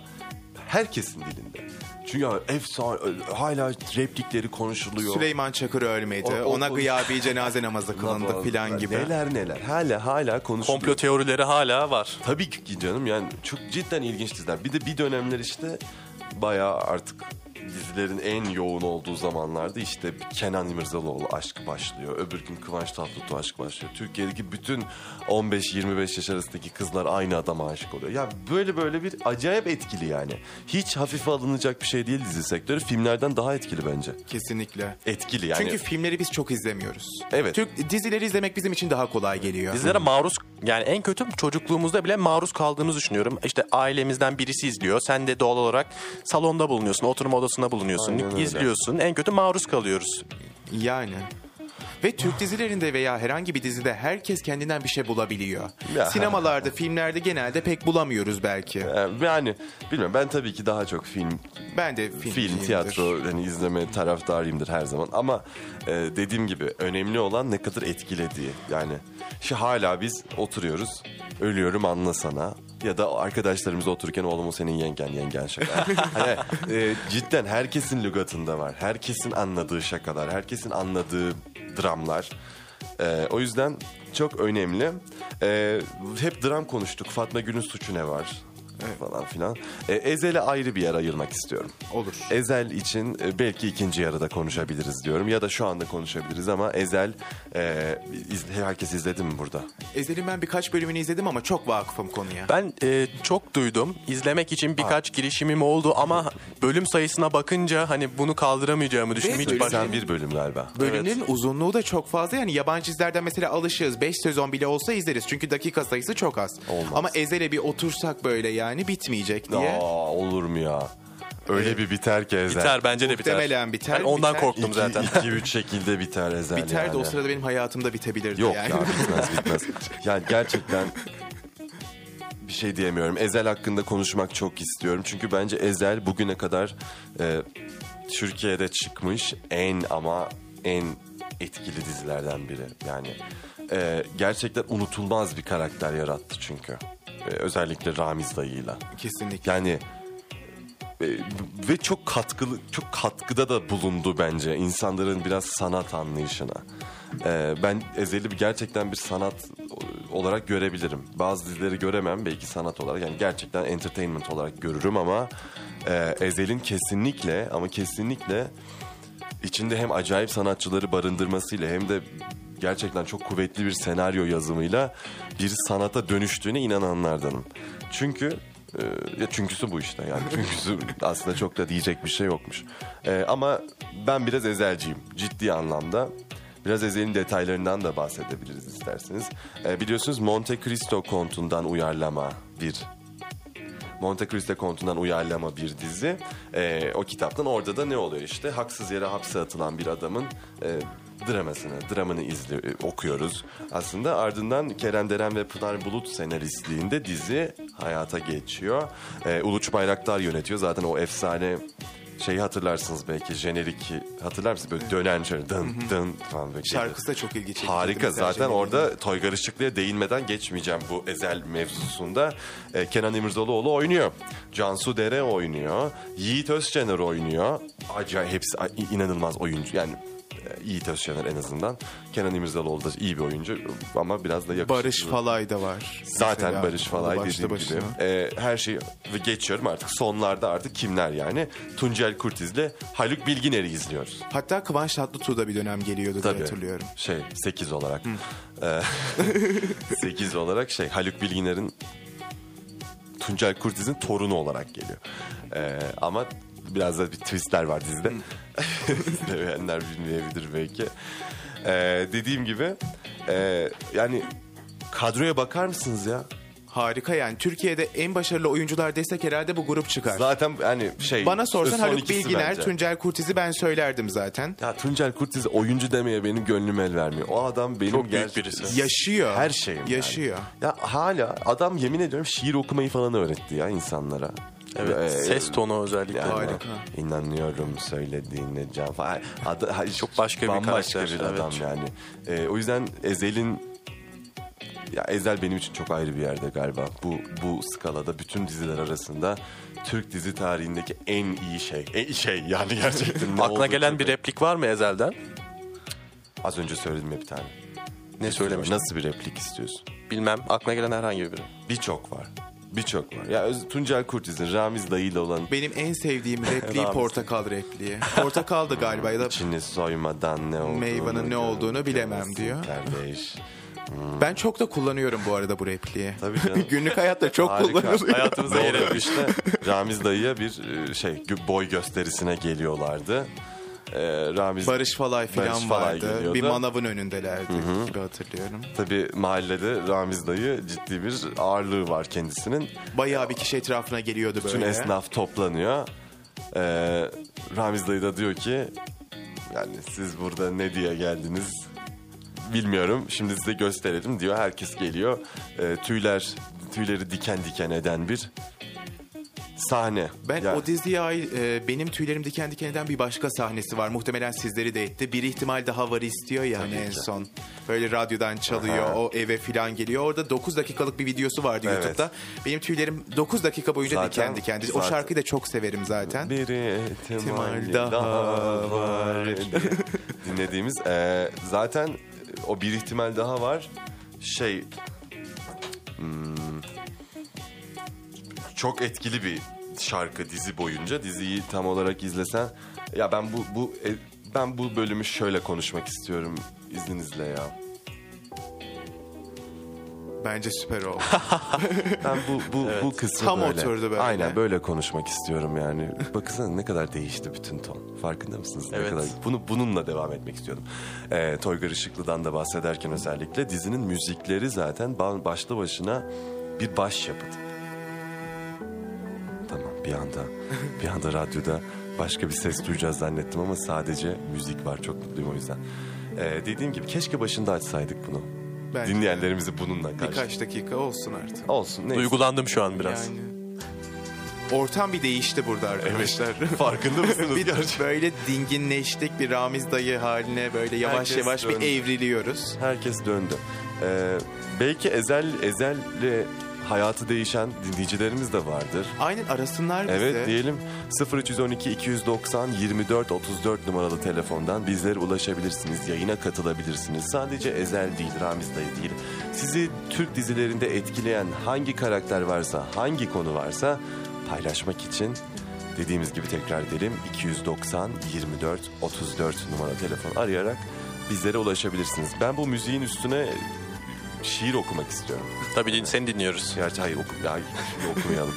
S2: herkesin dilinde. Çünkü efsane hala replikleri konuşuluyor.
S4: Süleyman Çakır ölmedi.
S2: O- o-
S4: Ona gıyabi cenaze namazı kılındı filan gibi.
S2: Neler neler. Hala hala konuşuluyor.
S3: Komplo teorileri hala var.
S2: Tabii ki canım yani çok cidden ilginç diziler. Bir de bir dönemler işte bayağı artık dizilerin en yoğun olduğu zamanlarda işte Kenan İmirzalıoğlu aşk başlıyor. Öbür gün Kıvanç Tatlıtuğ aşk başlıyor. Türkiye'deki bütün 15-25 yaş arasındaki kızlar aynı adama aşık oluyor. Ya böyle böyle bir acayip etkili yani. Hiç hafife alınacak bir şey değil dizi sektörü. Filmlerden daha etkili bence.
S4: Kesinlikle.
S2: Etkili yani.
S4: Çünkü filmleri biz çok izlemiyoruz.
S2: Evet.
S4: Türk dizileri izlemek bizim için daha kolay geliyor.
S3: Dizilere maruz yani en kötü çocukluğumuzda bile maruz kaldığımızı düşünüyorum. İşte ailemizden birisi izliyor. Sen de doğal olarak salonda bulunuyorsun, oturma odasında bulunuyorsun,
S2: Aynen öyle.
S3: izliyorsun. En kötü maruz kalıyoruz.
S4: Yani. Ve Türk dizilerinde veya herhangi bir dizide herkes kendinden bir şey bulabiliyor.
S2: Ya.
S4: Sinemalarda, filmlerde genelde pek bulamıyoruz belki.
S2: Yani bilmiyorum ben tabii ki daha çok film
S4: Ben de film,
S2: film, tiyatro hani izleme taraftarıyımdır her zaman. Ama e, dediğim gibi önemli olan ne kadar etkilediği. Yani şu hala biz oturuyoruz. Ölüyorum anlasana. Ya da arkadaşlarımız otururken oğlum senin yengen yengen şaka. [laughs] hani, e, cidden herkesin lügatında var. Herkesin anladığı şakalar. Herkesin anladığı dramlar. E, o yüzden çok önemli. E, hep dram konuştuk. Fatma Gül'ün suçu ne var? Falan filan. E, Ezel'e ayrı bir yer ayırmak istiyorum.
S4: Olur.
S2: Ezel için e, belki ikinci yarıda konuşabiliriz diyorum. Ya da şu anda konuşabiliriz ama Ezel e, iz- herkes izledi mi burada?
S4: Ezel'in ben birkaç bölümünü izledim ama çok vakıfım konuya.
S3: Ben e, çok duydum. İzlemek için birkaç girişimim oldu ama bölüm sayısına bakınca hani bunu kaldıramayacağımı düşündüm. Hiç
S4: bölüm-
S3: baş...
S2: 81 bölüm galiba.
S4: Bölümlerin uzunluğu da çok fazla yani yabancı dizilerden mesela alışığız 5 sezon bile olsa izleriz çünkü dakika sayısı çok az.
S2: Olmaz.
S4: Ama Ezel'e bir otursak böyle yani bitmeyecek diye.
S2: Aa, olur mu ya? Öyle bir biter ki Ezel.
S3: Biter bence de biter.
S4: Muhtemelen biter,
S3: Ben ondan
S4: biter.
S3: korktum zaten.
S2: 2-3 şekilde biter Ezel [laughs]
S4: Biter
S2: yani.
S4: de o sırada benim hayatımda bitebilirdi
S2: Yok
S4: yani.
S2: ya [laughs] bitmez bitmez. Yani gerçekten bir şey diyemiyorum. Ezel hakkında konuşmak çok istiyorum. Çünkü bence Ezel bugüne kadar e, Türkiye'de çıkmış en ama en etkili dizilerden biri. Yani e, gerçekten unutulmaz bir karakter yarattı çünkü. E, özellikle Ramiz dayıyla.
S4: Kesinlikle.
S2: Yani e, ve çok katkılı çok katkıda da bulundu bence insanların biraz sanat anlayışına. E, ben Ezel'i bir- gerçekten bir sanat olarak görebilirim. Bazı dizileri göremem belki sanat olarak yani gerçekten entertainment olarak görürüm ama e, Ezel'in kesinlikle ama kesinlikle içinde hem acayip sanatçıları barındırmasıyla hem de gerçekten çok kuvvetli bir senaryo yazımıyla bir sanata dönüştüğüne inananlardanım. Çünkü e, ya çünküsü bu işte yani çünküsü aslında çok da diyecek bir şey yokmuş. E, ama ben biraz ezelciyim ciddi anlamda. Biraz Ezel'in detaylarından da bahsedebiliriz isterseniz. E, biliyorsunuz Monte Cristo kontundan uyarlama bir Monte Cristo kontundan uyarlama bir dizi. Ee, o kitaptan orada da ne oluyor işte haksız yere hapse atılan bir adamın e, dramasını, dramını izli, e, okuyoruz. Aslında ardından Kerem Deren ve Pınar Bulut senaristliğinde dizi hayata geçiyor. Ee, Uluç Bayraktar yönetiyor. Zaten o efsane şeyi hatırlarsınız belki jenerik hatırlar mısınız böyle dönen şöyle dın dın falan böyle.
S4: Şarkısı da çok ilgi çekici.
S2: Harika zaten
S4: şey-
S2: orada Toygar Işıklı'ya değinmeden geçmeyeceğim bu ezel mevzusunda. Ee, Kenan İmirzalıoğlu oynuyor. Cansu Dere oynuyor. Yiğit Özçener oynuyor. Acayip hepsi inanılmaz oyuncu. Yani Yiğit Özçener en azından. Kenan İmirzalıoğlu da iyi bir oyuncu ama biraz da yakışıklı.
S4: Barış Falay da var.
S2: Zaten
S4: Mesela.
S2: Barış Falay dediğim
S4: başına.
S2: gibi. Ee, her şeyi geçiyorum artık sonlarda artık kimler yani. Tuncel Kurtiz'le Haluk Bilginer'i izliyoruz.
S4: Hatta Kıvanç Tatlıtuğ da bir dönem geliyordu diye
S2: Tabii.
S4: hatırlıyorum.
S2: Şey 8 olarak. Ee, [laughs] 8 olarak şey Haluk Bilginer'in Tuncel Kurtiz'in torunu olarak geliyor. Ee, ama biraz da bir twistler var dizide. [laughs] İzlemeyenler bilmeyebilir belki. Ee, dediğim gibi e, yani kadroya bakar mısınız ya?
S4: Harika yani. Türkiye'de en başarılı oyuncular desek herhalde bu grup çıkar.
S2: Zaten hani şey
S4: Bana sorsan
S2: son
S4: Haluk
S2: ikisi
S4: Bilginer,
S2: bence.
S4: Tuncel Kurtiz'i ben söylerdim zaten.
S2: Ya Tuncel Kurtiz oyuncu demeye benim gönlüm el vermiyor. O adam benim
S3: Çok büyük birisi.
S4: Yaşıyor.
S2: Her şeyim yani.
S4: Yaşıyor.
S2: Ya hala adam yemin ediyorum şiir okumayı falan öğretti ya insanlara.
S3: Evet,
S2: Ee,
S3: ses tonu özellikle.
S2: yani
S4: Harika.
S2: inanıyorum söylediğine can falan. Adı,
S3: Çok başka bir karakter,
S2: bir adam
S3: evet.
S2: yani. Ee, o yüzden Ezel'in ya Ezel benim için çok ayrı bir yerde galiba. Bu bu skalada bütün diziler arasında Türk dizi tarihindeki en iyi şey. En şey yani gerçekten.
S3: Aklına gelen bir replik var mı Ezel'den?
S2: Az önce söyledim ya bir tane.
S3: Ne söylemiştin?
S2: Nasıl bir replik istiyorsun?
S3: Bilmem. Aklına gelen herhangi biri.
S2: Birçok var. Birçok var. Ya Tuncel Kurtiz'in Ramiz dayıyla olan
S4: Benim en sevdiğim repliği
S2: Ramiz.
S4: portakal repliği. Portakaldı galiba ya da
S2: içini soymadan ne olduğunu
S4: Meyvanın ne olduğunu bilemem diyor.
S2: Kardeş.
S4: ben çok da kullanıyorum bu arada bu repliği.
S2: Tabii canım. [laughs]
S4: Günlük hayatta çok
S2: Harika.
S4: kullanılıyor.
S3: Hayatımıza yer
S2: Doğru.
S3: etmiş.
S2: işte Ramiz dayıya bir e, şey boy gösterisine geliyorlardı. Ee, Ramiz
S4: Barış Falay falan
S2: Barış Falay
S4: vardı.
S2: geliyordu.
S4: Bir manavın önündelerdi gibi hatırlıyorum.
S2: tabii mahallede Ramiz dayı ciddi bir ağırlığı var kendisinin.
S4: Bayağı bir kişi etrafına geliyordu böyle.
S2: Bütün esnaf toplanıyor. Ee, Ramiz dayı da diyor ki yani siz burada ne diye geldiniz bilmiyorum. Şimdi size gösterelim diyor. Herkes geliyor. Ee, tüyler tüyleri diken diken eden bir sahne.
S4: Ben
S2: Ya-
S4: o diziye ait e, benim tüylerim diken diken eden bir başka sahnesi var. Muhtemelen sizleri de etti. Bir ihtimal daha var istiyor ya hani en
S2: ki.
S4: son. Böyle radyodan çalıyor,
S2: Aha.
S4: o eve filan geliyor. Orada 9 dakikalık bir videosu vardı
S2: Evet.
S4: YouTube'da. Benim tüylerim 9 dakika boyunca
S2: Zaten-
S4: diken diken. O
S2: zaten-
S4: şarkıyı da çok severim zaten.
S2: Bir ihtimal
S4: İhtimal
S2: daha,
S4: daha
S2: var [laughs] dinlediğimiz e, zaten o bir ihtimal daha var şey hmm, çok etkili bir şarkı dizi boyunca diziyi tam olarak izlesen ya ben bu bu e, ben bu bölümü şöyle konuşmak istiyorum izninizle ya.
S4: Bence süper oldu. [laughs]
S2: Ben bu bu bu kısmı
S4: Tam
S2: böyle.
S4: oturdu böyle.
S2: Aynen böyle konuşmak istiyorum yani. Bakısana ne kadar değişti bütün ton. Farkında mısınız? Ne
S3: Evet.
S2: kadar bunu bununla devam etmek istiyordum. Ee, Toygar Işıklı'dan da bahsederken özellikle dizinin müzikleri zaten ba- başlı başına bir başyapıt. Bir anda [laughs] bir anda radyoda başka bir ses duyacağız zannettim ama sadece müzik var. Çok mutluyum o yüzden. Ee, dediğim gibi keşke başında açsaydık bunu.
S4: Bence.
S2: Dinleyenlerimizi bununla karşı.
S4: Birkaç dakika olsun artık.
S2: Olsun neyse.
S3: Duygulandım şu an biraz.
S4: Yani ortam bir değişti burada arkadaşlar. [laughs]
S2: Farkında mısınız? [laughs]
S4: bir böyle dinginleştik bir Ramiz dayı haline böyle yavaş
S2: Herkes
S4: yavaş
S2: döndü.
S4: bir evriliyoruz.
S2: Herkes döndü. Ee, belki Ezel Ezel'le hayatı değişen dinleyicilerimiz de vardır.
S4: Aynen arasınlar bizi.
S2: Evet diyelim 0312 290 24 34 numaralı telefondan bizlere ulaşabilirsiniz. Yayına katılabilirsiniz. Sadece Ezel değil, Ramiz dayı değil. Sizi Türk dizilerinde etkileyen hangi karakter varsa, hangi konu varsa paylaşmak için dediğimiz gibi tekrar edelim 290 24 34 numaralı telefon arayarak bizlere ulaşabilirsiniz. Ben bu müziğin üstüne şiir okumak istiyorum.
S3: Tabii din- seni dinliyoruz.
S2: Gerçi hayır oku, ya, şimdi okumayalım.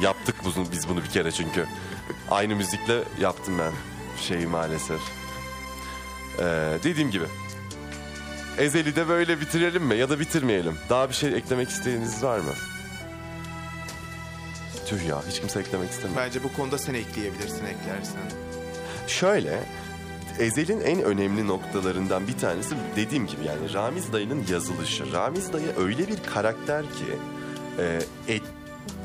S2: Yaptık bunu, biz bunu bir kere çünkü. Aynı müzikle yaptım ben şeyi maalesef. Ee, dediğim gibi. Ezeli de böyle bitirelim mi ya da bitirmeyelim? Daha bir şey eklemek isteğiniz var mı? Tüh ya hiç kimse eklemek istemiyor.
S4: Bence bu konuda sen ekleyebilirsin eklersen.
S2: Şöyle Ezel'in en önemli noktalarından bir tanesi dediğim gibi yani Ramiz dayının yazılışı. Ramiz dayı öyle bir karakter ki e, et-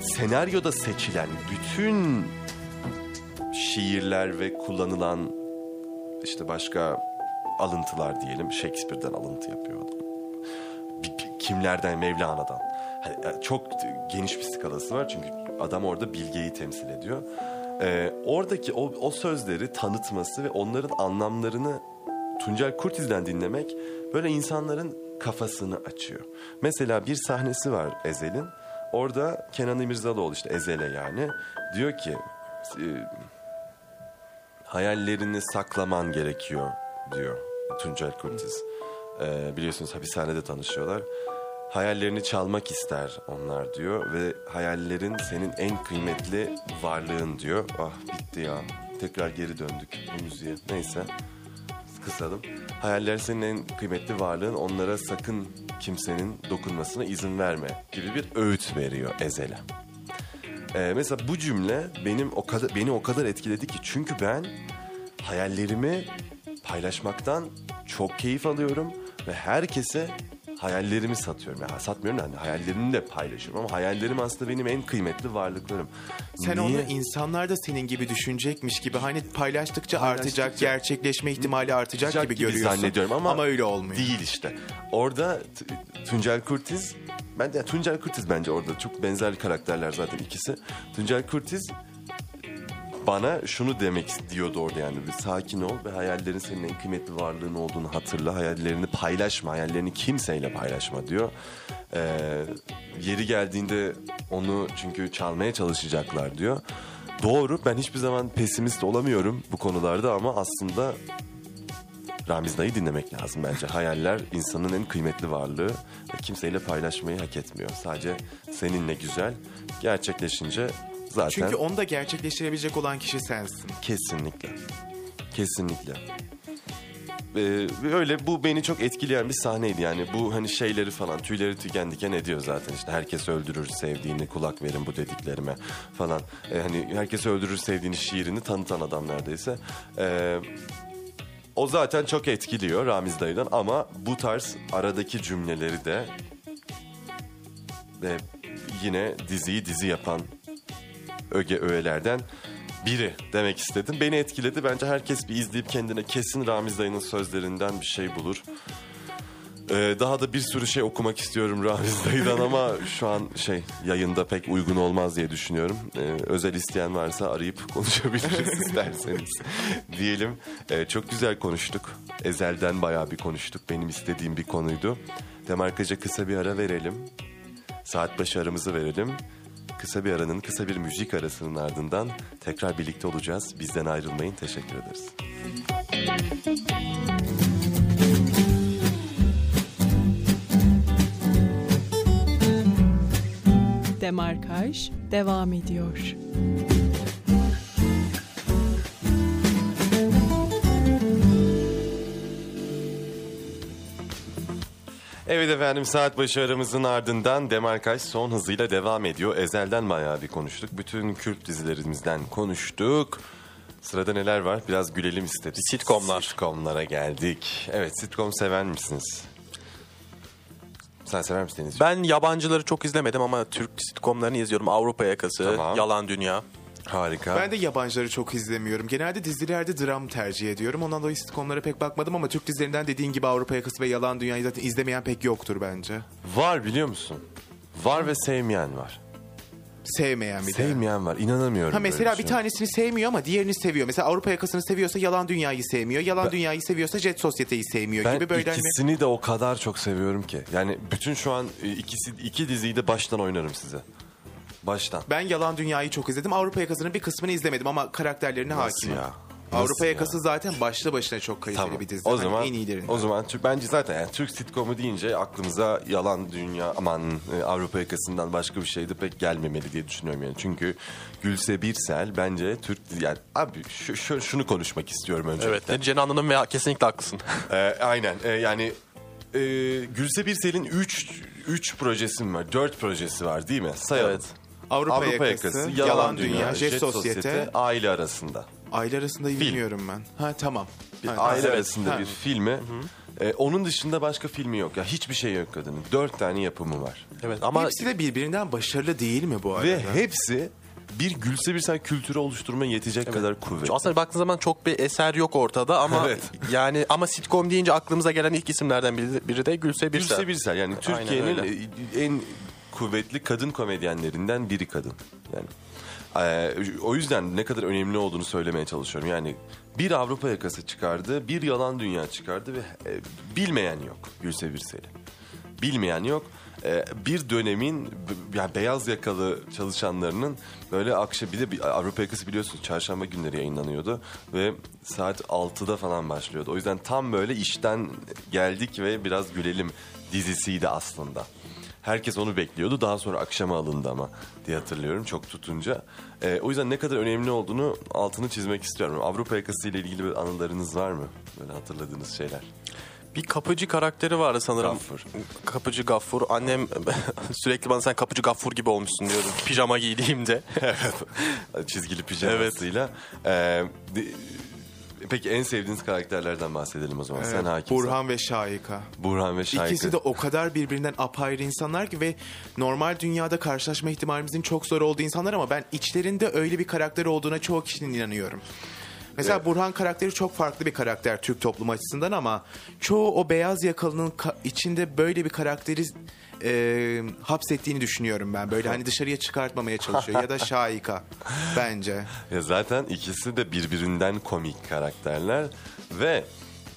S2: senaryoda seçilen bütün şiirler ve kullanılan işte başka alıntılar diyelim. Shakespeare'den alıntı yapıyor Kimlerden? Mevlana'dan. Hani, e, çok geniş bir skalası var çünkü adam orada bilgeyi temsil ediyor. Ee, oradaki o, o sözleri tanıtması ve onların anlamlarını Tuncel Kurtiz'den dinlemek böyle insanların kafasını açıyor. Mesela bir sahnesi var Ezel'in. Orada Kenan İmirzalıoğlu işte Ezel'e yani diyor ki e, hayallerini saklaman gerekiyor diyor Tuncel Kurtiz. Ee, biliyorsunuz hapishanede tanışıyorlar. Hayallerini çalmak ister onlar diyor ve hayallerin senin en kıymetli varlığın diyor. Ah bitti ya. Tekrar geri döndük bu müziğe. Neyse kısalım. Hayaller senin en kıymetli varlığın. Onlara sakın kimsenin dokunmasına izin verme gibi bir öğüt veriyor Ezel'e. Ee, mesela bu cümle benim o kadar beni o kadar etkiledi ki çünkü ben hayallerimi paylaşmaktan çok keyif alıyorum ve herkese hayallerimi satıyorum. Ya satmıyorum da hani hayallerimi de paylaşıyorum ama hayallerim aslında benim en kıymetli varlıklarım.
S4: Sen
S2: Niye?
S4: onu insanlar da senin gibi düşünecekmiş gibi hani paylaştıkça, artacak,
S2: Paylaştıkça-
S4: gerçekleşme ihtimali artacak
S2: Sıcak
S4: gibi, görüyorsun.
S2: zannediyorum ama,
S4: öyle olmuyor.
S2: Değil işte. Orada Tuncel Kurtiz ben de Tuncel Kurtiz bence orada çok benzer karakterler zaten ikisi. Tuncel Kurtiz bana şunu demek diyordu orada yani bir sakin ol ve hayallerin senin en kıymetli varlığın olduğunu hatırla. Hayallerini paylaşma, hayallerini kimseyle paylaşma diyor. Ee, yeri geldiğinde onu çünkü çalmaya çalışacaklar diyor. Doğru ben hiçbir zaman pesimist olamıyorum bu konularda ama aslında Ramiz Dayı dinlemek lazım bence. Hayaller insanın en kıymetli varlığı ve kimseyle paylaşmayı hak etmiyor. Sadece seninle güzel. Gerçekleşince zaten
S4: Çünkü onu da gerçekleştirebilecek olan kişi sensin.
S2: kesinlikle. Kesinlikle. Ee, öyle bu beni çok etkileyen bir sahneydi yani bu hani şeyleri falan tüyleri tüken diken ediyor zaten işte herkes öldürür sevdiğini kulak verin bu dediklerime falan Ee, hani herkes öldürür sevdiğini şiirini tanıtan adam neredeyse Ee, o zaten çok etkiliyor Ramiz dayıdan ama bu tarz aradaki cümleleri de ve yine diziyi dizi yapan öge öğelerden biri demek istedim. Beni etkiledi. Bence herkes bir izleyip kendine kesin Ramiz dayının sözlerinden bir şey bulur. Ee, daha da bir sürü şey okumak istiyorum Ramiz dayıdan ama şu an şey yayında pek uygun olmaz diye düşünüyorum. Ee, özel isteyen varsa arayıp [laughs] konuşabiliriz isterseniz diyelim. Ee, çok güzel konuştuk. Ezelden bayağı bir konuştuk. Benim istediğim bir konuydu. Demarkaca kısa bir ara verelim. Saat başı aramızı verelim. Kısa bir aranın, kısa bir müzik arasının ardından tekrar birlikte olacağız. Bizden ayrılmayın. Teşekkür ederiz.
S1: Demarkaj devam ediyor.
S2: Evet efendim saat başı aramızın ardından Demarkaj son hızıyla devam ediyor. Ezel'den bayağı bir konuştuk. Bütün Kürt dizilerimizden konuştuk. Sırada neler var? Biraz gülelim istedik.
S3: Sitcomlar.
S2: Sitcomlara geldik. Evet sitcom seven misiniz? Sen sever misin Deniz?
S3: Ben yabancıları çok izlemedim ama Türk sitcomlarını izliyorum. Avrupa Yakası,
S2: Tamam.
S3: Yalan Dünya.
S2: Harika.
S4: Ben de yabancıları çok izlemiyorum. Genelde dizilerde dram tercih ediyorum. Ondan dolayı sitcomlara pek bakmadım ama Türk dizilerinden dediğin gibi Avrupa Yakası ve Yalan Dünya'yı zaten izlemeyen pek yoktur bence.
S2: Var biliyor musun? Var ve sevmeyen var.
S4: Sevmeyen bir de.
S2: Sevmeyen var. İnanamıyorum.
S4: Ha
S2: böyle
S4: mesela bir
S2: şeye.
S4: tanesini sevmiyor ama diğerini seviyor. Mesela Avrupa yakasını seviyorsa Yalan Dünya'yı sevmiyor. Yalan
S2: Ben-
S4: Dünya'yı seviyorsa Jet Sosyete'yi sevmiyor
S2: Ben
S4: gibi böyle hani-
S2: ikisini de o kadar çok seviyorum ki. Yani bütün şu an e, ikisi iki diziyi de baştan oynarım size. Baştan.
S4: Ben Yalan Dünya'yı çok izledim. Avrupa yakasının bir kısmını izlemedim ama karakterlerine
S2: Nasıl
S4: hakimim.
S2: ya? Nasıl
S4: Avrupa
S2: ya?
S4: yakası zaten başlı başına çok kaliteli
S2: Tamam.
S4: bir dizi.
S2: O
S4: Hani
S2: zaman
S4: en iyilerinden.
S2: o zaman Türk bence zaten yani Türk sitcomu deyince aklımıza yalan dünya aman e, Avrupa yakasından başka bir şey de pek gelmemeli diye düşünüyorum yani. Çünkü Gülse Birsel bence Türk yani abi şu, şu- şunu konuşmak istiyorum öncelikle.
S3: Evet, ne diyeceğini anladım ve kesinlikle haklısın.
S2: Ee, [laughs] aynen Ee, yani e, Gülse Birsel'in 3 3 projesi mi var? 4 projesi var değil mi? Sayalım.
S3: Evet.
S4: Avrupa, yakası, Yalan, Dünya, Jet, Sosyete,
S2: aile arasında.
S4: aile arasında bilmiyorum ben. Ha tamam.
S2: Bir
S4: Ha,
S2: aile
S4: evet.
S2: arasında
S4: Ha.
S2: bir filmi. Ee, onun dışında başka filmi yok ya. Hiçbir şey yok kadının. Dört tane yapımı var.
S3: Evet ama
S4: Hepsi de birbirinden başarılı değil mi bu arada?
S2: Ve hepsi bir Gülse Birsel kültürü oluşturmaya yetecek kadar kuvvetli.
S3: Aslında baktığın zaman çok bir eser yok ortada ama
S2: Evet. [laughs]
S3: yani ama sitcom deyince aklımıza gelen ilk isimlerden biri, biri de Gülse Birsel.
S2: Gülse Birsel yani
S3: Aynen
S2: Türkiye'nin
S3: öyle.
S2: e, en kuvvetli kadın komedyenlerinden biri kadın. Yani e, o yüzden ne kadar önemli olduğunu söylemeye çalışıyorum. Yani bir Avrupa yakası çıkardı, bir yalan dünya çıkardı ve e, bilmeyen yok Gülse Birsel'i. Bilmeyen yok. E, bir dönemin yani beyaz yakalı çalışanlarının böyle akşam bir de Avrupa yakası biliyorsunuz çarşamba günleri yayınlanıyordu ve saat 6'da falan başlıyordu. O yüzden tam böyle işten geldik ve biraz gülelim dizisiydi aslında. Herkes onu bekliyordu. Daha sonra akşama alındı ama diye hatırlıyorum çok tutunca. E, o yüzden ne kadar önemli olduğunu altını çizmek istiyorum. Avrupa yakası ile ilgili bir anılarınız var mı? Böyle hatırladığınız şeyler.
S3: Bir kapıcı karakteri vardı sanırım.
S2: Gaffur.
S3: Kapıcı Gaffur. Annem [laughs] sürekli bana sen kapıcı Gaffur gibi olmuşsun diyordu. Pijama giydiğimde. [laughs]
S2: Çizgili pijamasıyla. Ee, di- peki en sevdiğiniz karakterlerden bahsedelim o zaman. Sen hakimsin.
S4: Burhan ve Şahika.
S2: Burhan ve Şahika.
S4: İkisi de o kadar birbirinden apayrı insanlar ki ve normal dünyada karşılaşma ihtimalimizin çok zor olduğu insanlar ama ben içlerinde öyle bir karakter olduğuna çoğu kişinin inanıyorum. Mesela
S2: Evet.
S4: Burhan karakteri çok farklı bir karakter Türk toplumu açısından ama çoğu o beyaz yakalının ka- içinde böyle bir karakteri e, hapsettiğini düşünüyorum ben. Böyle hani dışarıya çıkartmamaya çalışıyor ya da [laughs] Şahika bence.
S2: Ya zaten ikisi de birbirinden komik karakterler ve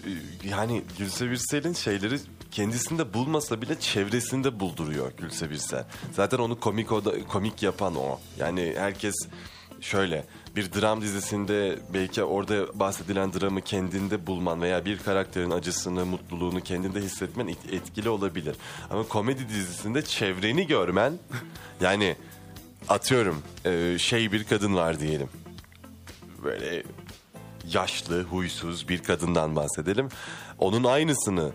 S2: e, yani Gülse Birsel'in şeyleri kendisinde bulmasa bile çevresinde bulduruyor Gülse Birsel. Zaten onu komik o da, komik yapan o. Yani herkes şöyle bir dram dizisinde belki orada bahsedilen dramı kendinde bulman veya bir karakterin acısını, mutluluğunu kendinde hissetmen et- etkili olabilir. Ama komedi dizisinde çevreni görmen [laughs] yani atıyorum e, şey bir kadın var diyelim böyle yaşlı, huysuz bir kadından bahsedelim. Onun aynısını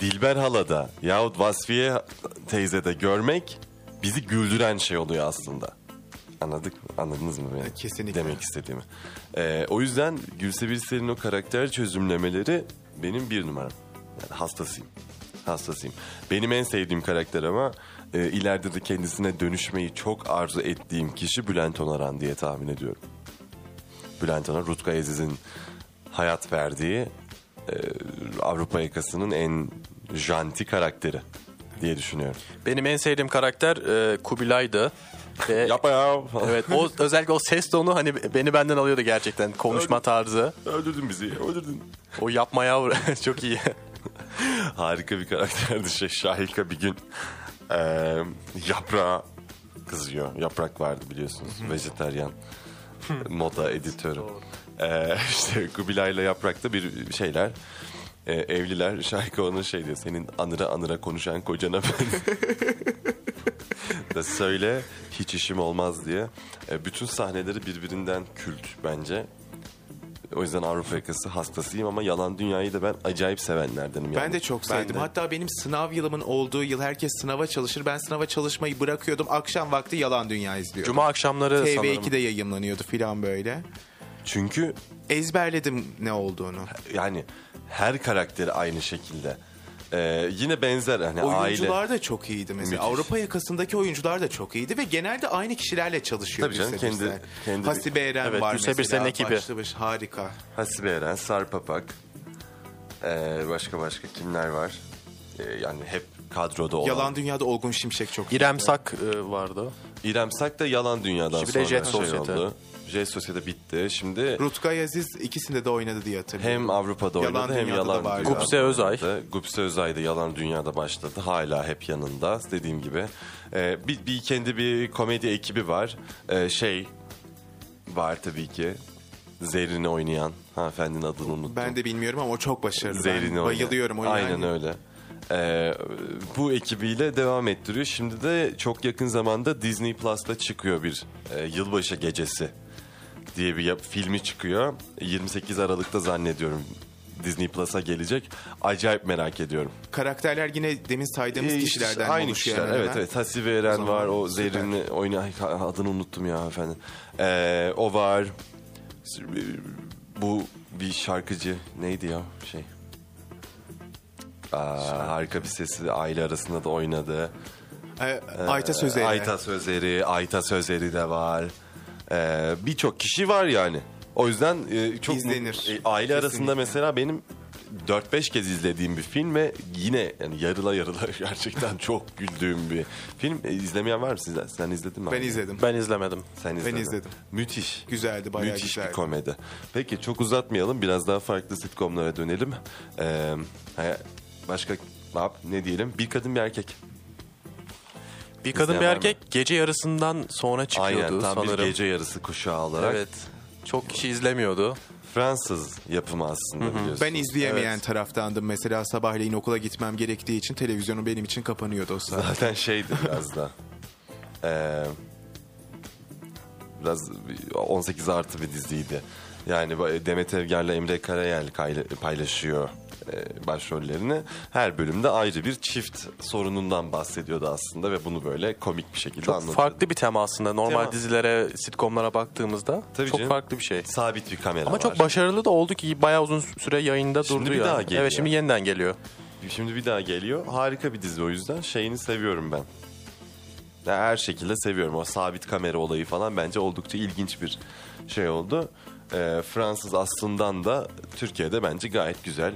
S2: Dilber Hala'da yahut Vasfiye teyzede görmek bizi güldüren şey oluyor aslında. Anladık mı? Anladınız mı beni?
S4: Kesinlikle.
S2: Demek istediğimi. Ee, o yüzden Gülse Birsel'in o karakter çözümlemeleri benim bir numaram. Yani hastasıyım. Hastasıyım. Benim en sevdiğim karakter ama e, ileride de kendisine dönüşmeyi çok arzu ettiğim kişi Bülent Onaran diye tahmin ediyorum. Bülent Onar, Rutkay Aziz'in hayat verdiği e, Avrupa yakasının en janti karakteri diye düşünüyorum.
S3: Benim en sevdiğim karakter e, Kubilay'dı. Ve [laughs]
S2: Yapma ya.
S3: evet o özellikle o ses tonu hani beni benden alıyordu gerçekten konuşma tarzı.
S2: öldürdün bizi, öldürdün.
S3: O yapma yavru [laughs] çok iyi. [laughs]
S2: Harika bir karakterdi şey. Şahika bir gün e, yaprağa kızıyor. Yaprak vardı biliyorsunuz. Vejeteryan. Moda editörü. E, işte Kubilay'la Yaprak'ta bir şeyler. E, evliler. Şahika ona şey diyor. Senin anıra anıra konuşan kocana ben. da söyle hiç işim olmaz diye. E, bütün sahneleri birbirinden kült bence. O yüzden Avrupa yakası hastasıyım ama yalan dünyayı da ben acayip sevenlerdenim.
S4: Ben
S2: yani.
S4: de çok
S2: Ben
S4: sevdim.
S2: de.
S4: Hatta benim sınav yılımın olduğu yıl herkes sınava çalışır. Ben sınava çalışmayı bırakıyordum. Akşam vakti Yalan Dünya izliyordum.
S3: Cuma akşamları sanırım.
S4: TV2'de yayınlanıyordu filan böyle.
S2: Çünkü
S4: Ezberledim ne olduğunu.
S2: yani her karakteri aynı şekilde. Ee, yine benzer hani aile.
S4: Oyuncular da çok iyiydi mesela.
S2: Müthiş.
S4: Avrupa yakasındaki oyuncular da çok iyiydi ve genelde aynı kişilerle çalışıyor.
S2: Tabii canım,
S4: Gülse
S2: kendi- kendi-
S4: Hasibe Eren
S3: Evet,
S4: var
S3: Gülse
S4: mesela.
S3: Birsel'in ekibi.
S4: Başlı baş- harika.
S2: Hasibe Eren, Sarpapak. Ee, başka başka kimler var? Ee, yani hep kadroda olan.
S4: Yalan Dünya'da Olgun Şimşek çok
S3: İrem. Sak e, vardı.
S2: İrem Sak da Yalan Dünya'dan
S3: Şimdi de
S2: sonra
S3: Jet
S2: şey
S3: Sosyete.
S2: oldu. Jet Sosyete bitti. Şimdi
S4: Rutkay Aziz ikisinde de oynadı diye hatırlıyorum.
S2: hem Avrupa'da
S4: Yalan
S2: oynadı hem
S4: Dünya'da da
S2: Yalan
S4: vardı.
S2: Dünya'da.
S3: Gupse Özay.
S2: Gupse Özay da Yalan Dünya'da başladı. Hala hep yanında dediğim gibi. Ee, bir, bir kendi bir komedi ekibi var. Ee, şey var tabii ki. Zerrin'i oynayan hanımefendinin adını unuttum.
S4: Ben de bilmiyorum ama o çok başarılı.
S2: Zerrin'i
S4: ben
S2: oynayan.
S4: bayılıyorum. O
S2: Aynen
S4: yani.
S2: öyle. Ee, bu ekibiyle devam ettiriyor. Şimdi de çok yakın zamanda Disney Plus'ta çıkıyor bir e, yılbaşı gecesi diye bir yap- filmi çıkıyor. 28 Aralık'ta zannediyorum Disney Plus'a gelecek. Acayip merak ediyorum.
S4: Karakterler yine demin saydığımız
S2: Ee,
S4: kişilerden
S2: aynı
S4: oluşuyor.
S2: kişiler. Evet
S4: hemen.
S2: evet. Hasibe Eren
S4: zaman
S2: var. O
S4: süper.
S2: Zerrin'i oynayan Ay, adını unuttum ya efendim. Ee, o var. Bu bir şarkıcı neydi ya şey? Aa, harika bir sesi aile arasında da oynadı.
S4: Ee, Ayta Sözeri.
S2: Ayta Sözeri, Ayta Sözeri de var. Ee, Birçok kişi var yani. O yüzden e, çok
S4: İzlenir.
S2: e, aile arasında
S4: Kesinlikle.
S2: mesela benim 4-5 kez izlediğim bir film ve yine yani yarıla yarıla [laughs] gerçekten çok güldüğüm bir film. E, izlemeyen var mı sizden? Sen izledin mi?
S4: Ben
S2: abi?
S4: izledim.
S3: Ben izlemedim.
S2: Sen izledin.
S4: izledim.
S2: Müthiş.
S4: Güzeldi, bayağı
S2: Müthiş
S4: güzeldi.
S2: bir komedi. Peki çok uzatmayalım. Biraz daha farklı sitcomlara dönelim. Ee, başka ne yap- ne diyelim? Bir kadın bir erkek.
S3: Bir kadın bir
S2: İzleyen var mı?
S3: erkek gece yarısından sonra çıkıyordu
S2: Aynen tam
S3: sanırım.
S2: bir gece yarısı kuşağı olarak.
S3: Evet. Çok kişi izlemiyordu.
S2: Fransız yapımı aslında biliyorsun.
S4: Ben izleyemeyen
S2: Evet.
S4: taraftandım. Mesela sabahleyin okula gitmem gerektiği için televizyonu benim için kapanıyordu o saat.
S2: Zaten şeydi biraz da. [laughs] Ee, biraz 18 artı bir diziydi. Yani bu- Demet Evgar'la Emre Karayel paylaşıyor e, başrollerini. Her bölümde ayrı bir çift sorunundan bahsediyordu aslında ve bunu böyle komik bir şekilde
S3: Çok
S2: anlatıyordu.
S3: farklı bir tema aslında. Normal
S2: Tema.
S3: dizilere, sitcomlara baktığımızda
S2: Tabii
S3: çok
S2: canım.
S3: farklı bir şey.
S2: Sabit bir kamera
S3: Ama
S2: var.
S3: çok başarılı da oldu ki bayağı uzun süre yayında
S2: Şimdi
S3: durdu
S2: bir
S3: ya.
S2: daha geliyor.
S3: Evet şimdi yeniden geliyor.
S2: Şimdi bir daha geliyor. Harika bir dizi o yüzden. Şeyini seviyorum ben. Her şekilde seviyorum. O sabit kamera olayı falan bence oldukça ilginç bir şey oldu. Ee, Fransız aslından da Türkiye'de bence gayet güzel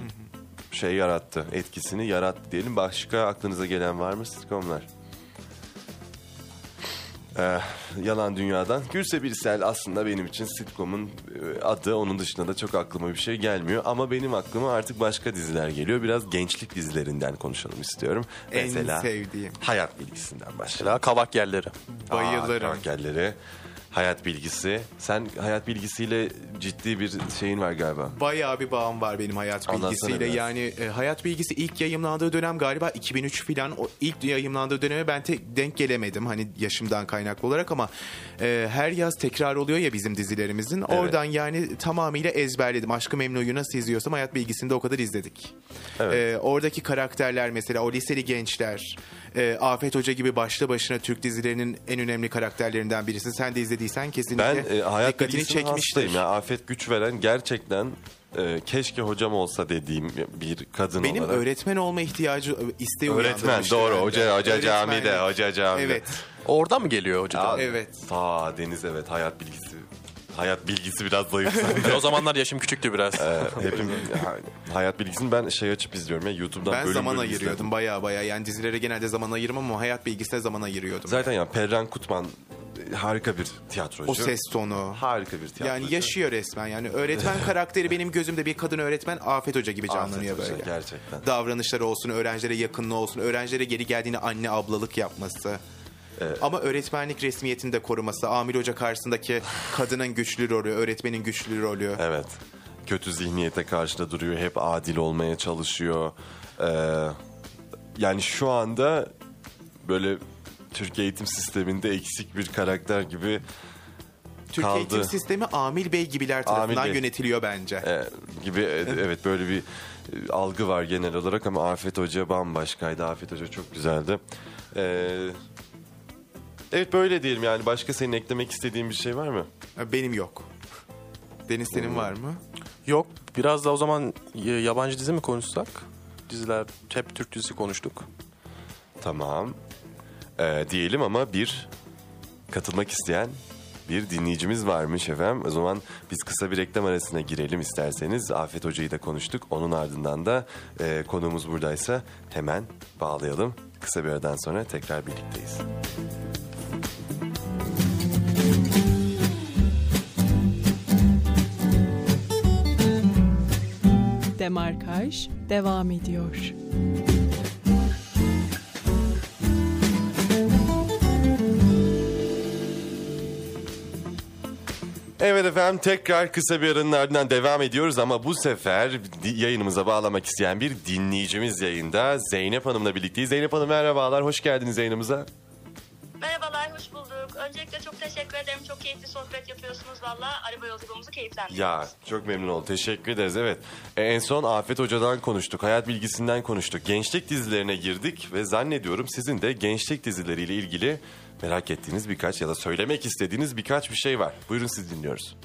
S2: şey yarattı. Etkisini yarattı diyelim. Başka aklınıza gelen var mı sitcomlar? Ee, yalan Dünya'dan. Gülse Birsel aslında benim için sitcom'un e, adı. Onun dışında da çok aklıma bir şey gelmiyor. Ama benim aklıma artık başka diziler geliyor. Biraz gençlik dizilerinden konuşalım istiyorum.
S4: En
S2: Mesela
S4: sevdiğim.
S2: Hayat Bilgisi'nden başlayalım.
S3: Mesela kavak yerleri.
S4: Bayılırım.
S2: Aa, karakterleri. Hayat Bilgisi. Sen Hayat Bilgisi'yle ciddi bir şeyin var galiba.
S4: Bayağı bir bağım var benim hayat
S2: Anlatsana
S4: bilgisiyle.
S2: biraz.
S4: Yani e, hayat bilgisi ilk yayımlandığı dönem galiba 2003 filan. O ilk yayımlandığı döneme ben tek denk gelemedim hani yaşımdan kaynaklı olarak ama e, her yaz tekrar oluyor ya bizim dizilerimizin. Oradan yani tamamıyla ezberledim. Aşkı Memnu'yu nasıl izliyorsam hayat bilgisini de o kadar izledik.
S2: Evet.
S4: E, oradaki karakterler mesela o liseli gençler, e, Afet Hoca gibi başlı başına Türk dizilerinin en önemli karakterlerinden birisi. Sen de izlediysen kesinlikle
S2: Ben e, Hayat
S4: dikkatini çekmiştir.
S2: hastayım. Ya. Afet güç veren gerçekten e, keşke hocam olsa dediğim bir kadın
S4: Benim
S2: olarak.
S4: öğretmen olma ihtiyacı isteği
S2: Öğretmen doğru. Hoca, hoca camide, hoca camide.
S4: Evet.
S3: Oradan mı geliyor hocadan?
S4: Evet.
S2: Ta Deniz evet hayat bilgisi. Hayat bilgisi biraz zayıf [laughs]
S3: o zamanlar yaşım küçüktü biraz.
S2: Ee, hepim ya, hayat bilgisini ben şey açıp izliyorum ya YouTube'dan
S4: Ben
S2: bölüm
S4: zaman
S2: bölüm
S4: ayırıyordum baya baya. Yani dizilere genelde zaman ayırmam ama hayat bilgisine zaman ayırıyordum.
S2: Zaten ya Perran Kutman e, harika bir tiyatrocu.
S4: o ses tonu.
S2: harika bir tiyatrocu.
S4: Yani yaşıyor resmen. Yani öğretmen [laughs] karakteri benim gözümde bir kadın öğretmen Afet Hoca gibi canlanıyor
S2: Afet Hoca,
S4: böyle.
S2: gerçekten.
S4: Davranışları olsun, öğrencilere yakınlığı olsun, öğrencilere geri geldiğinde anne ablalık yapması. Ama öğretmenlik resmiyetini de koruması, Amir Hoca karşısındaki kadının güçlü rolü, öğretmenin güçlü rolü.
S2: Evet. Kötü zihniyete karşı da duruyor. Hep adil olmaya çalışıyor. Ee, yani şu anda böyle Türk eğitim sisteminde eksik bir karakter gibi
S4: Türk
S2: kaldı.
S4: eğitim sistemi Amil Bey gibiler tarafından
S2: Bey.
S4: yönetiliyor bence.
S2: e, gibi evet böyle bir e, algı var genel olarak ama Afet Hoca bambaşkaydı. Afet Hoca çok güzeldi. Ee, evet böyle diyelim yani başka senin eklemek istediğin bir şey var mı?
S4: Benim yok. Deniz
S2: Hmm.
S4: senin var mı?
S3: Yok biraz da o zaman y- yabancı dizi mi konuşsak? Diziler hep Türk dizisi konuştuk.
S2: Tamam. Ee, diyelim ama bir katılmak isteyen bir dinleyicimiz varmış efendim. O zaman biz kısa bir reklam arasına girelim isterseniz. Afet Hoca'yı da konuştuk. Onun ardından da e, konuğumuz buradaysa hemen bağlayalım. Kısa bir aradan sonra tekrar birlikteyiz.
S1: Demarkaj devam ediyor.
S2: Evet efendim tekrar kısa bir aranın ardından devam ediyoruz ama bu sefer yayınımıza bağlamak isteyen bir dinleyicimiz yayında. Zeynep Hanım'la birlikteyiz. Zeynep Hanım merhabalar, hoş geldiniz yayınımıza.
S5: Merhabalar. Öncelikle çok teşekkür ederim. Çok keyifli sohbet yapıyorsunuz valla. Araba yolculuğumuzu keyiflendiriyoruz.
S2: Ya çok memnun oldum. Teşekkür ederiz. Evet. E, en son Afet Hoca'dan konuştuk. Hayat bilgisinden konuştuk. Gençlik dizilerine girdik ve zannediyorum sizin de gençlik dizileriyle ilgili merak ettiğiniz birkaç ya da söylemek istediğiniz birkaç bir şey var. Buyurun siz dinliyoruz.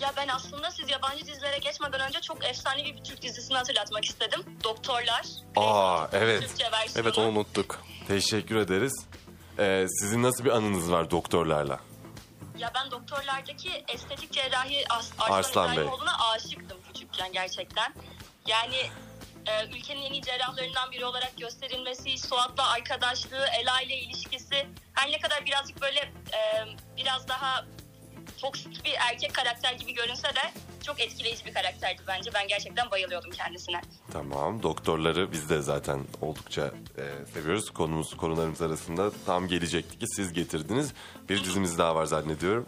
S5: Ya ben aslında siz yabancı dizilere geçmeden önce çok efsanevi bir Türk dizisini hatırlatmak istedim. Doktorlar.
S2: Aa evet.
S5: Türkçe versiyonu.
S3: Evet onu unuttuk.
S2: Teşekkür ederiz. E, sizin nasıl bir anınız var doktorlarla?
S5: Ya ben doktorlardaki estetik cerrahi As-
S2: Arslan
S5: Arslan
S2: Bey.
S5: Aşıktım küçükken gerçekten. Yani e, ülkenin en iyi cerrahlarından biri olarak gösterilmesi, Suat'la arkadaşlığı, Ela ile ilişkisi her ne kadar birazcık böyle e, biraz daha toksik bir erkek karakter gibi görünse de çok etkileyici bir karakterdi bence. Ben gerçekten bayılıyordum kendisine.
S2: Tamam. Doktorları biz de zaten oldukça e, seviyoruz. Konumuz konularımız arasında tam gelecekti ki siz getirdiniz. Bir dizimiz daha var zannediyorum.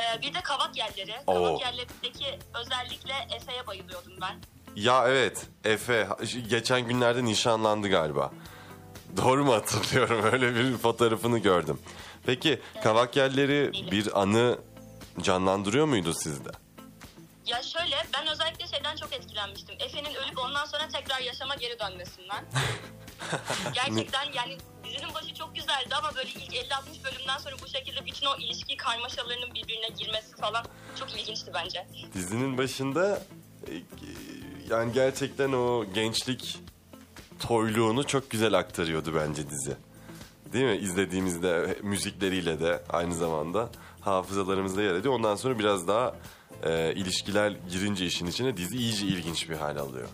S5: E, bir de kavak yerleri.
S2: Oo.
S5: Kavak yerlerindeki özellikle Efe'ye bayılıyordum ben.
S2: Ya evet Efe geçen günlerde nişanlandı galiba. Doğru mu hatırlıyorum? [laughs] Öyle bir fotoğrafını gördüm. Peki kavak yerleri bir anı canlandırıyor muydu sizde?
S5: Ya şöyle ben özellikle şeyden çok etkilenmiştim. Efe'nin ölüp ondan sonra tekrar yaşama geri dönmesinden. [laughs] Gerçekten yani dizinin başı çok güzeldi ama böyle ilk 50-60 bölümden sonra bu şekilde bütün o ilişki karmaşalarının birbirine girmesi falan çok ilginçti bence.
S2: Dizinin başında e, yani gerçekten o gençlik toyluğunu çok güzel aktarıyordu bence dizi. Değil mi? İzlediğimizde müzikleriyle de aynı zamanda hafızalarımızda yer ediyor. Ondan sonra biraz daha e, ilişkiler girince işin içine dizi iyice ilginç bir hal alıyor.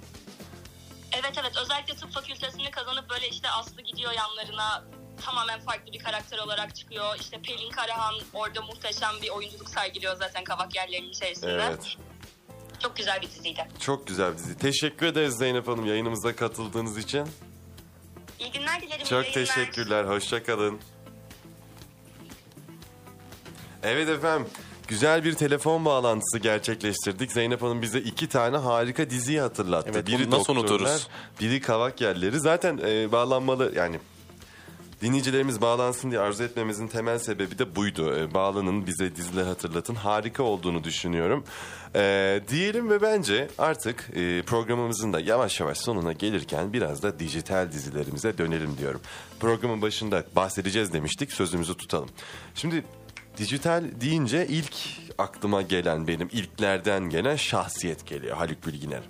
S5: Evet evet özellikle tıp fakültesini kazanıp böyle işte Aslı gidiyor yanlarına tamamen farklı bir karakter olarak çıkıyor. İşte Pelin Karahan orada muhteşem bir oyunculuk sergiliyor zaten kavak yerlerinin içerisinde.
S2: Evet.
S5: Çok güzel bir diziydi.
S2: Çok güzel bir dizi. Teşekkür ederiz Zeynep Hanım yayınımıza katıldığınız için.
S5: İyi günler dilerim.
S2: Çok
S5: yayınlar.
S2: teşekkürler. Hoşçakalın. Evet efendim. Güzel bir telefon bağlantısı gerçekleştirdik. Zeynep Hanım bize iki tane harika diziyi hatırlattı.
S3: Evet,
S2: biri
S3: nasıl
S2: Doktorlar,
S3: unuturuz?
S2: Biri Kavak Yerleri. Zaten e, bağlanmalı yani dinleyicilerimiz bağlansın diye arzu etmemizin temel sebebi de buydu. E, bağlanın bize diziler hatırlatın. Harika olduğunu düşünüyorum. E, diyelim ve bence artık e, programımızın da yavaş yavaş sonuna gelirken biraz da dijital dizilerimize dönelim diyorum. Programın başında bahsedeceğiz demiştik sözümüzü tutalım. Şimdi dijital deyince ilk aklıma gelen benim ilklerden gelen şahsiyet geliyor Haluk Bilginer.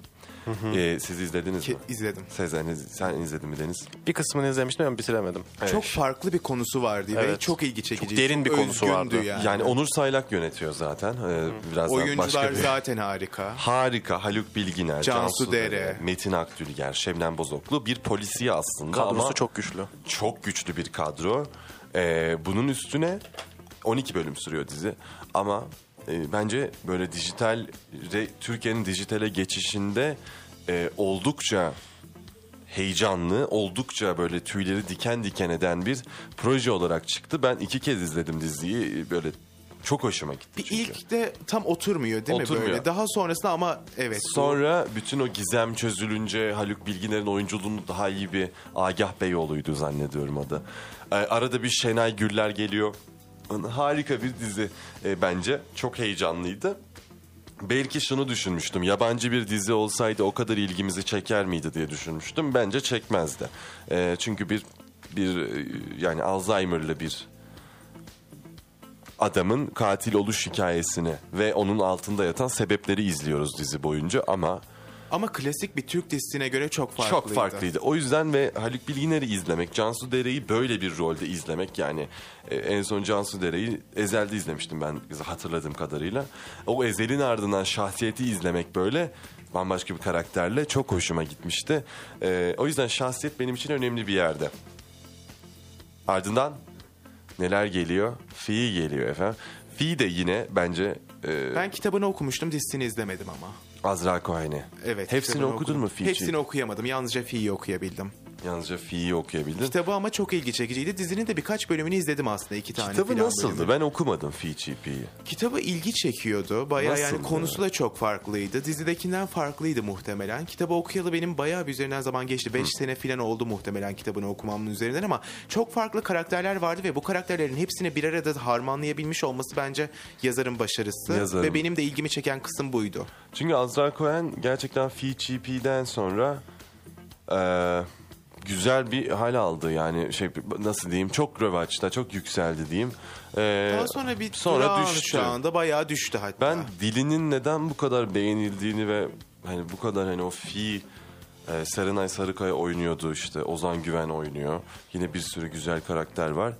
S2: E, siz izlediniz
S4: Ki,
S2: mi?
S4: izledim.
S2: Sezen sen izledin mi Deniz?
S3: Bir kısmını izlemiştim ama bitiremedim.
S4: Çok farklı bir konusu vardı ve
S3: Evet.
S4: çok ilgi çekici.
S3: Çok derin bir konusu
S4: özgündü
S3: vardı.
S4: Yani.
S2: Yani Onur Saylak yönetiyor zaten. Ee,
S4: Oyuncular
S2: başka bir...
S4: zaten harika.
S2: Harika. Haluk Bilginer,
S4: Cansu
S2: Cansu,
S4: Dere.
S2: Dere, Metin Akdülger, Şebnem Bozoklu bir polisiye aslında
S3: Kadrosu
S2: ama
S3: çok güçlü.
S2: çok güçlü bir kadro. Ee, bunun üstüne 12 bölüm sürüyor dizi ama e, bence böyle dijital Türkiye'nin dijitale geçişinde e, oldukça heyecanlı, oldukça böyle tüyleri diken diken eden bir proje olarak çıktı. Ben iki kez izledim diziyi. Böyle çok hoşuma gitti
S4: Bir
S2: çünkü.
S4: ilk de tam oturmuyor değil mi
S2: Oturmuyor.
S4: böyle? Daha sonrasında ama evet. bu-
S2: Sonra bütün o gizem çözülünce Haluk Bilginer'in oyunculuğunu daha iyi bir Agah Beyoğlu'ydu zannediyorum adı. Ee, arada bir Şenay Güller geliyor. Harika bir dizi e, bence. Çok heyecanlıydı. Belki şunu düşünmüştüm. Yabancı bir dizi olsaydı o kadar ilgimizi çeker miydi diye düşünmüştüm. Bence çekmezdi. E, çünkü bir bir e, yani Alzheimer'lı bir adamın katil oluş hikayesini ve onun altında yatan sebepleri izliyoruz dizi boyunca ama
S4: Ama klasik bir Türk dizisine göre çok farklıydı.
S2: çok farklıydı. O yüzden ve Haluk Bilginer'i izlemek, Cansu Dere'yi böyle bir rolde izlemek yani e, en son Cansu Dere'yi Ezel'de izlemiştim ben hatırladığım kadarıyla. O Ezel'in ardından şahsiyeti izlemek böyle bambaşka bir karakterle çok hoşuma gitmişti. E, o yüzden şahsiyet benim için önemli bir yerde. Ardından neler geliyor? Fi geliyor efendim. Fi de yine bence e,
S4: Ben kitabını okumuştum, dizisini izlemedim ama.
S2: Azra Cohen'i.
S4: Evet.
S2: Hepsini okudun
S4: okudum.
S2: mu Fi'yi?
S4: Hepsini okuyamadım. Yalnızca Fi'yi okuyabildim.
S2: Yalnızca Fi'yi okuyabildin.
S4: Kitabı ama çok ilgi çekiciydi. Dizinin de birkaç bölümünü izledim aslında. iki tane
S2: Kitabı
S4: filan
S2: nasıldı?
S4: bölümü.
S2: Ben okumadım Fi Chipi'yi.
S4: Kitabı ilgi çekiyordu. Bayağı yani konusu da çok farklıydı. Dizidekinden farklıydı muhtemelen. Kitabı okuyalı benim bayağı bir üzerinden zaman geçti. 5 sene falan oldu muhtemelen kitabını okumamın üzerinden ama çok farklı karakterler vardı ve bu karakterlerin hepsini bir arada harmanlayabilmiş olması bence yazarın başarısı.
S2: Yazarın.
S4: Ve benim de ilgimi çeken kısım buydu.
S2: Çünkü Azra Cohen gerçekten Fi Chipi'den sonra eee, güzel bir hal aldı. Yani şey nasıl diyeyim çok rövaçta çok yükseldi diyeyim. Eee,
S4: Daha sonra bir
S2: sonra düştü.
S4: şu anda bayağı düştü hatta.
S2: Ben dilinin neden bu kadar beğenildiğini ve hani bu kadar hani o fi Ee, Serenay Sarıkaya oynuyordu işte. Ozan Güven oynuyor. Yine bir sürü güzel karakter var.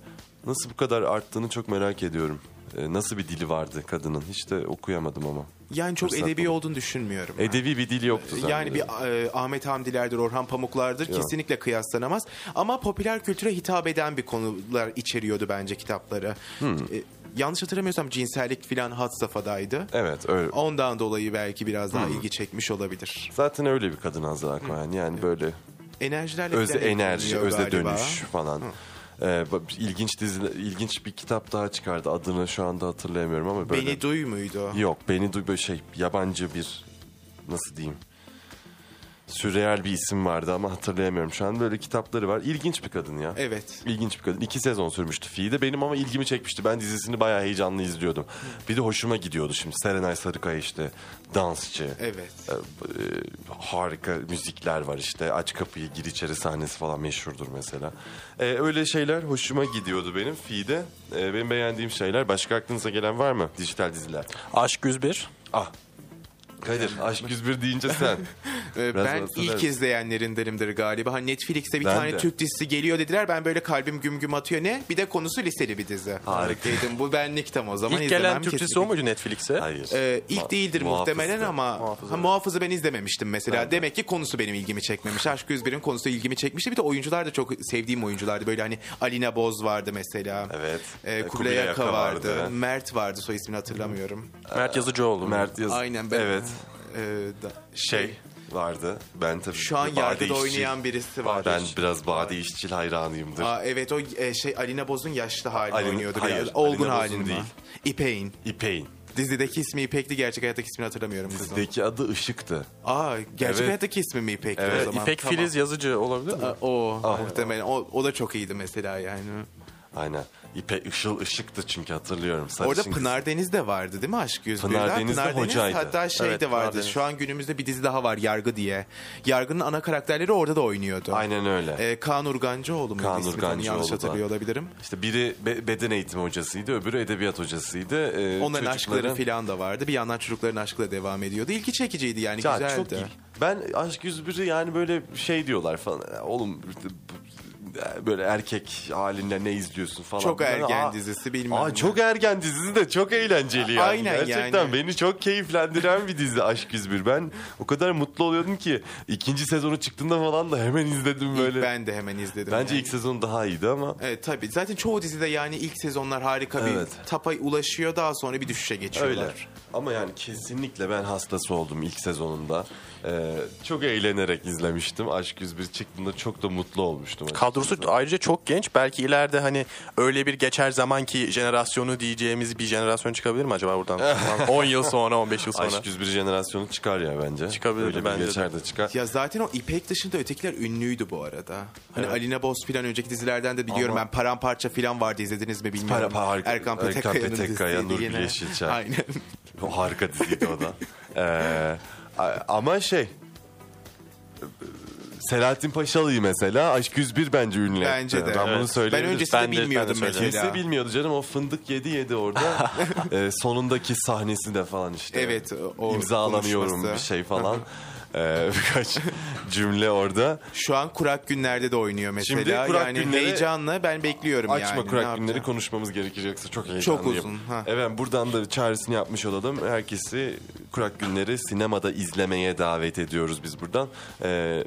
S2: Nasıl bu kadar arttığını çok merak ediyorum. Ee, nasıl bir dili vardı kadının? Hiç de okuyamadım ama.
S4: Yani çok
S2: Fırsat
S4: edebi
S2: bulun.
S4: olduğunu düşünmüyorum. ben.
S2: Edebi bir dil yoktu zaten.
S4: Yani bir e, Ahmet Hamdilerdir, Orhan Pamuklardır
S2: Yok.
S4: kesinlikle kıyaslanamaz. Ama popüler kültüre hitap eden bir konular içeriyordu bence kitapları.
S2: Hmm.
S4: E, yanlış hatırlamıyorsam cinsellik filan had safhadaydı.
S2: Evet öyle.
S4: Ondan dolayı belki biraz
S2: Hmm.
S4: daha ilgi çekmiş olabilir.
S2: Zaten öyle bir kadın Azra Akman. Yani böyle
S4: Enerjilerle
S2: öze enerji, öze
S4: galiba.
S2: dönüş falan. Ee, ilginç dizi, ilginç bir kitap daha çıkardı. Adını şu anda hatırlayamıyorum ama böyle.
S4: Beni duy muydu?
S2: Yok, beni duy böyle şey yabancı bir nasıl diyeyim? Sürreal bir isim vardı ama hatırlayamıyorum. Şu an böyle kitapları var. İlginç bir kadın ya.
S4: Evet.
S2: İlginç bir kadın. İki sezon sürmüştü Fi'de. Benim ama ilgimi çekmişti. Ben dizisini bayağı heyecanlı izliyordum. Bir de hoşuma gidiyordu şimdi. Serenay Sarıkaya işte dansçı.
S4: Evet.
S2: Ee, e, harika müzikler var işte. Aç kapıyı gir içeri sahnesi falan meşhurdur mesela. Ee, öyle şeyler hoşuma gidiyordu benim Fi'de. Ee, benim beğendiğim şeyler. Başka aklınıza gelen var mı? Dijital diziler.
S3: Aşk 101.
S2: Ah. Kadir [laughs] Aşk 101 deyince sen.
S4: Ee,
S2: Biraz
S4: ben
S2: hatırlarız.
S4: ilk izleyenlerindenimdir galiba. Hani Netflix'te bir
S2: Ben
S4: tane
S2: de.
S4: Türk dizisi geliyor dediler. Ben böyle kalbim güm güm atıyor. Ne? Bir de konusu liseli bir dizi.
S2: Harika.
S4: Dedim bu benlik tam o zaman
S3: İlk
S4: izlemem
S3: gelen Türk dizisi
S4: kesinlikle.
S3: o muydu Netflix'e?
S2: Hayır.
S4: Ee, ilk değildir
S2: Muhafızdı.
S4: muhtemelen ama
S3: Muhafızı.
S4: ha, muhafızı ben izlememiştim mesela. Demek ki konusu benim ilgimi çekmemiş. Aşk 101'in konusu ilgimi çekmişti. Bir de oyuncular da çok sevdiğim oyunculardı. Böyle hani Alina Boz vardı mesela.
S2: Evet.
S4: Ee,
S2: Ee,
S4: Kubilay
S2: Kubilay
S4: Aka
S2: Aka
S4: vardı.
S2: vardı.
S4: Mert vardı. Soy ismini hatırlamıyorum.
S3: Mert Yazıcıoğlu.
S2: Mert Yaz.
S4: Aynen ben.
S2: Evet.
S4: Ee, da-
S2: Şey vardı. Ben tabii.
S4: Şu an yargıda oynayan birisi var.
S2: Ben biraz Bade İşçil hayranıyımdır.
S4: Aa, evet o e, şey Alina Boz'un yaşlı halini
S2: Alina-
S4: oynuyordu.
S2: hayır,
S4: biraz. Olgun
S2: Alina Boz'un
S4: halini
S2: değil.
S4: İpek'in.
S2: İpek'in.
S4: Dizideki ismi İpek'ti. Gerçek hayattaki ismini hatırlamıyorum kızım.
S2: Dizideki adı Işık'tı.
S4: Aa, gerçek
S2: Evet.
S4: hayattaki ismi mi İpek'ti o
S2: Evet,
S4: zaman?
S3: İpek
S4: Tamam.
S3: Filiz Yazıcı olabilir mi?
S4: Aa, O muhtemelen. O, o da çok iyiydi mesela yani.
S2: Aynen. İpek Işıl Işık'tı çünkü hatırlıyorum.
S4: Orada
S2: Sarışın kız.
S4: Pınar Deniz de vardı değil mi Aşk 101'den?
S2: Pınar Deniz de hocaydı.
S4: Hatta şey
S3: Evet,
S4: de
S3: Pınar
S4: vardı.
S3: Deniz.
S4: Şu an günümüzde bir dizi daha var Yargı diye. Yargı'nın ana karakterleri orada da oynuyordu.
S2: Aynen öyle.
S4: Ee, Kaan Urgancıoğlu muydu
S2: Kaan? Urgancıoğlu
S4: Yanlış
S2: da.
S4: hatırlıyor olabilirim.
S2: İşte biri be- beden eğitimi hocasıydı, öbürü edebiyat hocasıydı. Ee,
S4: Onların aşkları
S2: çocukların-
S4: falan da vardı. Bir yandan çocukların aşkıyla devam ediyordu. İlgi çekiciydi yani
S2: Ya
S4: güzeldi.
S2: çok iyi. Ben Aşk 101'i yani böyle şey diyorlar falan. Oğlum böyle erkek halinle ne izliyorsun falan.
S4: Çok
S2: Ben,
S4: ergen
S2: aa,
S4: dizisi bilmem
S2: Aa,
S4: ne.
S2: çok ergen dizisi de çok eğlenceli yani.
S4: Aynen
S2: Gerçekten
S4: yani.
S2: beni çok keyiflendiren bir dizi Aşk 101. Ben o kadar mutlu oluyordum ki ikinci sezonu çıktığında falan da hemen izledim
S4: İlk
S2: böyle.
S4: ben de hemen izledim.
S2: Bence
S4: yani.
S2: ilk sezon daha iyiydi ama
S4: Evet tabii. Zaten çoğu dizide yani ilk sezonlar harika bir
S2: Evet.
S4: tapa ulaşıyor. Daha sonra bir düşüşe geçiyorlar.
S2: öyle. Ama yani kesinlikle ben hastası oldum ilk sezonunda. Ee, çok eğlenerek izlemiştim. Aşk 101 çıktığında çok da mutlu olmuştum.
S3: Kadrosu ayrıca çok genç. Belki ileride hani öyle bir geçer zamanki jenerasyonu diyeceğimiz bir jenerasyon çıkabilir mi acaba buradan? [laughs] 10 yıl sonra, 15 yıl sonra.
S2: Aşk 101 jenerasyonu çıkar ya bence.
S3: Çıkabilir
S2: Öyle bir
S3: bence de.
S2: geçer de çıkar.
S4: Ya zaten o İpek dışında ötekiler ünlüydü bu arada. Hani Alina Boz filan önceki dizilerden de biliyorum
S2: Ama-
S4: ben Paramparça filan vardı izlediniz mi bilmiyorum.
S2: Para- harika-
S4: Erkan
S2: Erkan
S4: Petekkaya'nın
S2: Petekkaya,
S4: dizisiydi
S2: Nurgül
S4: yine.
S2: Yeşilçay.
S4: Aynen.
S2: O harika diziydi o da. Ee, [laughs] ama şey... Selahattin Paşalı'yı mesela Aşk 101 bence ünlü
S4: Bence
S2: etti.
S4: de.
S2: Ben bunu
S4: Evet. Ben öncesinde
S3: Ben de- ben de
S4: bilmiyordum
S3: söylerim.
S4: mesela.
S2: Kimse bilmiyordu canım o fındık yedi yedi orada. Ee, [laughs] sonundaki sahnesi de falan işte.
S4: Evet, o
S2: İmzalanıyorum
S4: konuşması.
S2: bir şey falan. [laughs] Ee, [laughs] birkaç cümle orada.
S4: Şu an kurak günlerde de oynuyor mesela.
S2: Şimdi kurak
S4: yani
S2: günleri-
S4: heyecanla ben bekliyorum
S2: Açma
S4: yani. Ne
S2: kurak günleri konuşmamız gerekecekse çok heyecanlıyım.
S4: uzun, ha.
S2: Evet buradan da çağrısını yapmış olalım. Herkesi kurak günleri sinemada izlemeye davet ediyoruz biz buradan. Ee,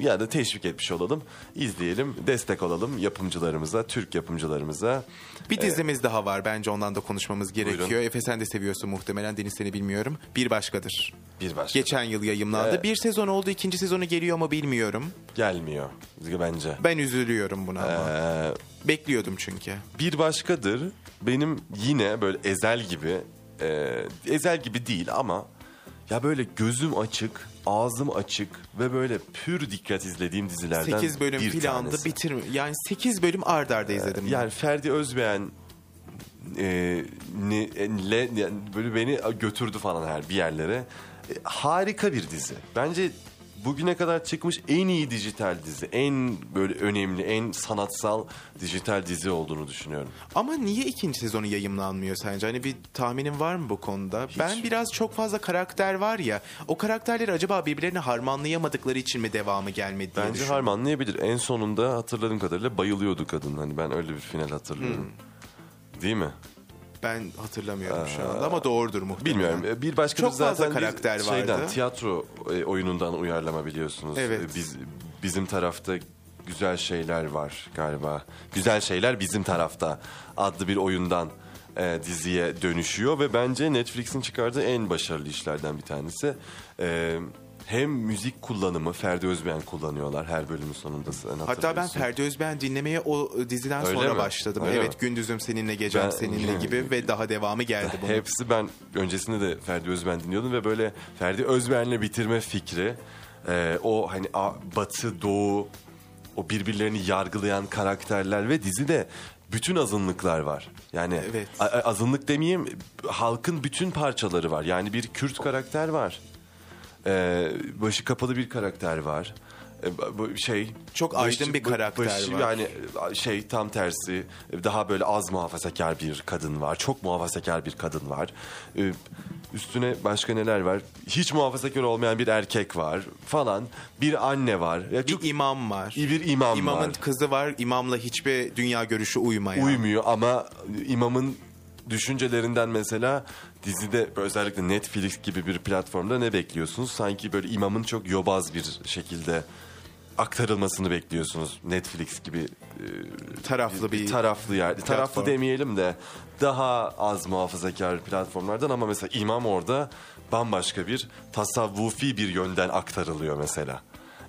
S2: ya da teşvik etmiş olalım. İzleyelim, destek olalım yapımcılarımıza, Türk yapımcılarımıza.
S4: Bir dizimiz daha var bence ondan da konuşmamız gerekiyor.
S2: Buyurun.
S4: Efe sen de seviyorsun muhtemelen Deniz seni bilmiyorum. Bir başkadır.
S2: Bir başka
S4: Geçen yıl yayımlandı.
S2: Evet.
S4: Bir sezon oldu ikinci sezonu geliyor mu bilmiyorum.
S2: gelmiyor bence.
S4: Ben üzülüyorum buna ama.
S2: Ee,
S4: Bekliyordum çünkü.
S2: bir başkadır. Benim yine böyle ezel gibi, e, ezel gibi değil ama ya böyle gözüm açık, ağzım açık ve böyle pür dikkat izlediğim dizilerden
S4: 8 bölüm
S2: bir
S4: filandı
S2: tanesi.
S4: bitir yani 8 bölüm ard arda izledim. ben.
S2: Yani Ferdi Özbeğen e, ne, le- yani böyle beni götürdü falan her bir yerlere. E, harika bir dizi. Bence bugüne kadar çıkmış en iyi dijital dizi. En böyle önemli, en sanatsal dijital dizi olduğunu düşünüyorum.
S4: Ama niye ikinci sezonu yayımlanmıyor sence? Hani bir tahminin var mı bu konuda? Ben biraz çok fazla karakter var ya. O karakterleri acaba birbirlerini harmanlayamadıkları için mi devamı gelmedi diye
S2: Bence
S4: düşünüyorum.
S2: harmanlayabilir. En sonunda hatırladığım kadarıyla bayılıyordu kadın. Hani ben öyle bir final hatırlıyorum. Değil mi?
S4: Ben hatırlamıyorum şu anda ama doğrudur muhtemelen.
S2: Bilmiyorum. E, Bir başka
S4: Çok
S2: zaten
S4: fazla
S2: bir
S4: karakter
S2: şeyden,
S4: vardı.
S2: tiyatro e, oyunundan uyarlama biliyorsunuz.
S4: Evet.
S2: E, Biz bizim tarafta güzel şeyler var galiba. Güzel şeyler bizim tarafta adlı bir oyundan e, diziye dönüşüyor ve bence Netflix'in çıkardığı en başarılı işlerden bir tanesi. E, hem müzik kullanımı Ferdi Özbeğen kullanıyorlar her bölümün sonunda. sen
S4: Hatta ben
S2: hatırlıyorsun.
S4: Ferdi Özbeğen dinlemeye o diziden
S2: Öyle
S4: sonra
S2: mi?
S4: başladım.
S2: Öyle
S4: evet
S2: mi?
S4: gündüzüm seninle gecem
S2: Ben-
S4: seninle [laughs] gibi ve daha devamı geldi bunun.
S2: Hepsi ben öncesinde de Ferdi Özben dinliyordum ve böyle Ferdi Özben'le bitirme fikri e, o hani a- batı doğu o birbirlerini yargılayan karakterler ve dizide bütün azınlıklar var. Yani
S4: Evet.
S2: a- a- azınlık demeyeyim halkın bütün parçaları var. Yani bir Kürt karakter var. E, başı kapalı bir karakter var. E, bu şey
S4: Çok aydın bir karakter var.
S2: Yani şey tam tersi daha böyle az muhafazakar bir kadın var. Çok muhafazakar bir kadın var. Ee, Üstüne başka neler var? Hiç muhafazakar olmayan bir erkek var falan. Bir anne var. Ya çok
S4: Bir imam var.
S2: bir imam
S4: İmamın
S2: var.
S4: kızı var. İmamla hiçbir dünya görüşü uymayan.
S2: Uymuyor ama imamın düşüncelerinden mesela dizide özellikle Netflix gibi bir platformda ne bekliyorsunuz? Sanki böyle imamın çok yobaz bir şekilde aktarılmasını bekliyorsunuz. Netflix gibi e,
S4: Taraflı bir
S2: taraflı yani
S4: platform.
S2: taraflı demeyelim de daha az muhafazakar platformlardan ama mesela imam orada bambaşka bir tasavvufi bir yönden aktarılıyor mesela.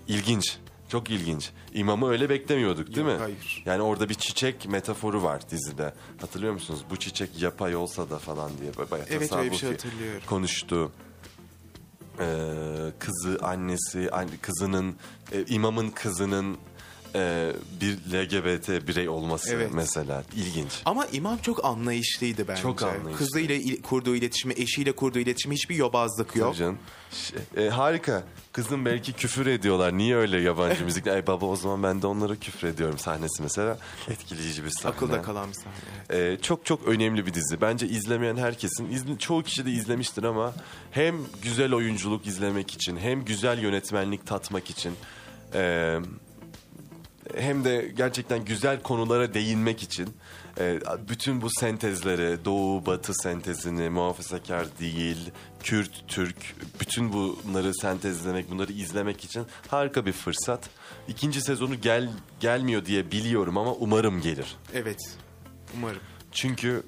S2: İlginç. Çok ilginç. İmamı öyle beklemiyorduk değil
S4: Yok,
S2: mi?
S4: hayır.
S2: Yani orada bir çiçek metaforu var dizide. Hatırlıyor musunuz? Bu çiçek yapay olsa da falan diye bayağı
S4: Evet, öyle bir şey
S2: tasavvufi
S4: hatırlıyorum.
S2: konuştu. Ee, kızı, annesi, an- kızının, e, imamın kızının e, bir LGBT birey olması
S4: Evet.
S2: mesela ilginç.
S4: Ama imam çok anlayışlıydı bence.
S2: Çok anlayışlı.
S4: Kızıyla il- kurduğu iletişimi, eşiyle kurduğu iletişimi hiçbir yobazlık yok.
S2: Tabii canım. E, harika. Kızım belki küfür ediyorlar. Niye öyle yabancı müzik? Ay baba o zaman ben de onlara küfür ediyorum sahnesi mesela. Etkileyici bir sahne.
S4: Akılda kalan bir sahne.
S2: Ee, çok çok önemli bir dizi. Bence izlemeyen herkesin, izle, çoğu kişi de izlemiştir ama hem güzel oyunculuk izlemek için, hem güzel yönetmenlik tatmak için, e, hem de gerçekten güzel konulara değinmek için e, bütün bu sentezleri, Doğu Batı sentezini, muhafazakar değil, Kürt, Türk, bütün bunları sentezlemek, bunları izlemek için harika bir fırsat. İkinci sezonu gel gelmiyor diye biliyorum ama umarım gelir.
S4: Evet. Umarım.
S2: Çünkü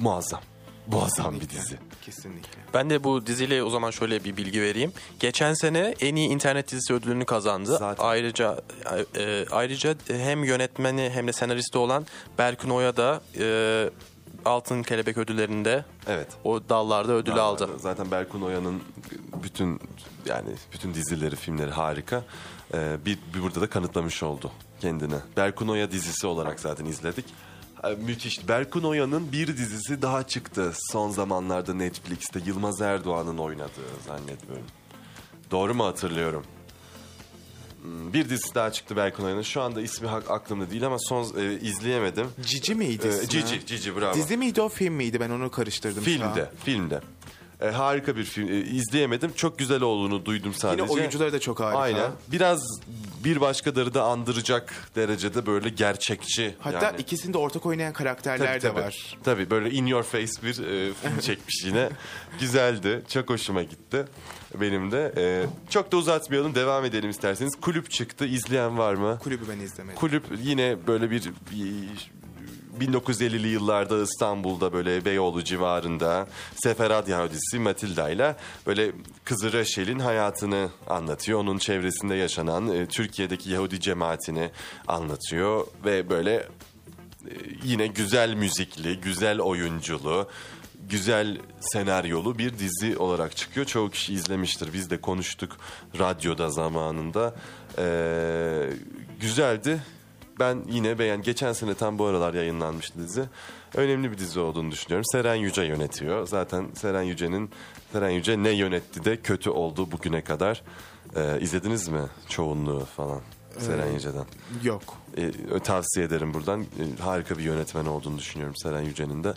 S2: muazzam. Muazzam bir dizi.
S4: Kesinlikle.
S3: Ben de bu diziyle o zaman şöyle bir bilgi vereyim. Geçen sene en iyi internet dizisi ödülünü kazandı.
S2: Zaten.
S3: Ayrıca e, ayrıca hem yönetmeni hem de senaristi olan Berkun Oya da e, Altın Kelebek ödüllerinde
S2: Evet.
S3: o dallarda ödül aldı.
S2: Zaten Berkun Oya'nın bütün yani bütün dizileri, filmleri harika. Ee, bir, bir burada da kanıtlamış oldu kendini. Berkun Oya dizisi olarak zaten izledik. Müthiş. Berkun Oya'nın bir dizisi daha çıktı son zamanlarda Netflix'te. Yılmaz Erdoğan'ın oynadığı zannediyorum. Doğru mu hatırlıyorum? Hmm, Bir dizisi daha çıktı Berkun Oya'nın. Şu anda ismi hak- aklımda değil ama son e, izleyemedim.
S4: Cici miydi ismi?
S2: Cici, Cici bravo.
S4: Dizi miydi o film miydi? Ben onu karıştırdım.
S2: Filmde, filmde. E, harika bir film. E, izleyemedim. Çok güzel olduğunu duydum sadece.
S4: Yine oyuncuları da çok harika.
S2: Aynen. Biraz bir başkaları da andıracak derecede böyle gerçekçi.
S4: Hatta
S2: yani.
S4: ikisinde ortak oynayan karakterler
S2: Tabii,
S4: de
S2: tabii.
S4: var.
S2: Tabii böyle in your face bir e, film [laughs] çekmiş yine. Güzeldi. Çok hoşuma gitti. Benim de. E, çok da uzatmayalım. Devam edelim isterseniz. Kulüp çıktı. İzleyen var mı?
S4: Kulübü ben izlemedim.
S2: Kulüp yine böyle bir, bir 1950'li yıllarda İstanbul'da böyle Beyoğlu civarında Seferat Yahudisi Matilda ile böyle kızı Reşel'in hayatını anlatıyor. Onun çevresinde yaşanan e, Türkiye'deki Yahudi cemaatini anlatıyor ve böyle e, yine güzel müzikli, güzel oyunculu, güzel senaryolu bir dizi olarak çıkıyor. Çoğu kişi izlemiştir. Biz de konuştuk radyoda zamanında. Ee, güzeldi. Ben yine beğen geçen sene tam bu aralar yayınlanmıştı dizi. Önemli bir dizi olduğunu düşünüyorum. Seren Yüce yönetiyor. Zaten Seren Yüce'nin Seren Yüce ne yönetti de kötü oldu bugüne kadar. Ee, izlediniz mi çoğunluğu falan Seren Yüce'den?
S4: Yok.
S2: Ee, tavsiye ederim buradan. Ee, harika bir yönetmen olduğunu düşünüyorum Seren Yüce'nin de.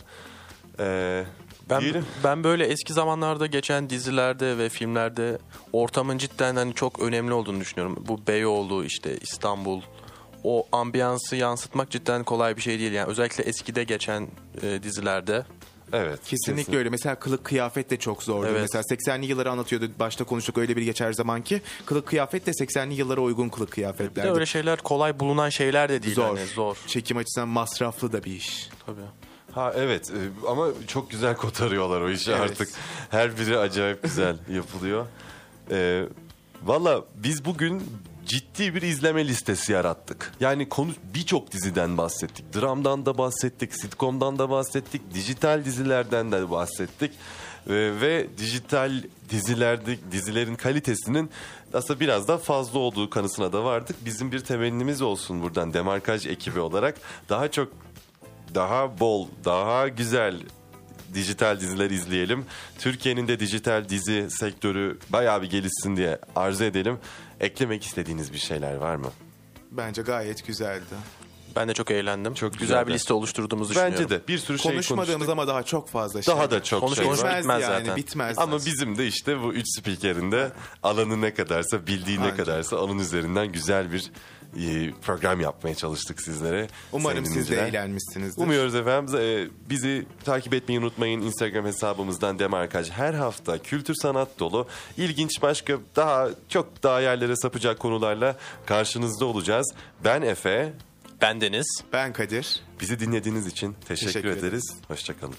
S2: Ee,
S3: Ben
S2: diyelim.
S3: ben böyle eski zamanlarda geçen dizilerde ve filmlerde ortamın cidden hani çok önemli olduğunu düşünüyorum. Bu Beyoğlu işte İstanbul o ambiyansı yansıtmak cidden kolay bir şey değil. Yani özellikle eskide geçen e, dizilerde.
S2: Evet.
S4: Kesinlikle
S2: kesin.
S4: öyle. Mesela kılık kıyafet de çok zordu.
S3: Evet.
S4: Mesela 80'li yılları anlatıyordu. Başta konuştuk öyle bir geçer zaman ki. Kılık kıyafet de 80'li yıllara uygun kılık
S3: Bir
S4: kıyafetlerdi.
S3: de öyle şeyler kolay bulunan şeyler de değil.
S4: zor.
S3: Hani zor.
S4: Çekim açısından masraflı da bir iş.
S3: Tabii.
S2: Ha evet e, ama çok güzel kotarıyorlar o işi
S4: Evet.
S2: artık. Her biri acayip güzel [laughs] yapılıyor. Ee, Valla biz bugün ciddi bir izleme listesi yarattık. Yani konu birçok diziden bahsettik. Dramdan da bahsettik, sitcom'dan da bahsettik, dijital dizilerden de bahsettik. Ee, ve dijital dizilerde dizilerin kalitesinin aslında biraz da fazla olduğu kanısına da vardık. Bizim bir temennimiz olsun buradan Demarkaj ekibi olarak daha çok daha bol, daha güzel dijital diziler izleyelim. Türkiye'nin de dijital dizi sektörü bayağı bir gelişsin diye arzu edelim. Eklemek istediğiniz bir şeyler var mı?
S4: Bence gayet güzeldi.
S3: Ben de çok eğlendim.
S2: Çok
S3: güzel
S2: güzeldi.
S3: bir liste oluşturduğumuzu düşünüyorum.
S2: Bence de bir sürü şey
S4: Konuşmadığımız
S2: konuştuk.
S4: ama daha çok fazla şey.
S2: Daha da çok
S3: Konuş-
S2: şey
S3: konuş-
S2: var.
S4: bitmez, yani
S3: zaten.
S4: bitmez.
S2: Ama bizim de işte bu üç spikerin de alanı ne kadarsa, bildiği ne
S4: Ancak.
S2: kadarsa onun üzerinden güzel bir program yapmaya çalıştık sizlere.
S4: Umarım siz de eğlenmişsinizdir.
S2: Umuyoruz efendim. Ee, bizi takip etmeyi unutmayın. Instagram hesabımızdan Demarkaj her hafta kültür sanat dolu, ilginç başka daha çok daha yerlere sapacak konularla karşınızda olacağız. Ben Efe.
S3: Ben Deniz.
S4: Ben Kadir.
S2: Bizi dinlediğiniz için teşekkür,
S4: Teşekkür
S2: ederiz.
S4: ederiz.
S2: Hoşçakalın.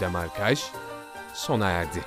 S6: Demarkaj sona erdi.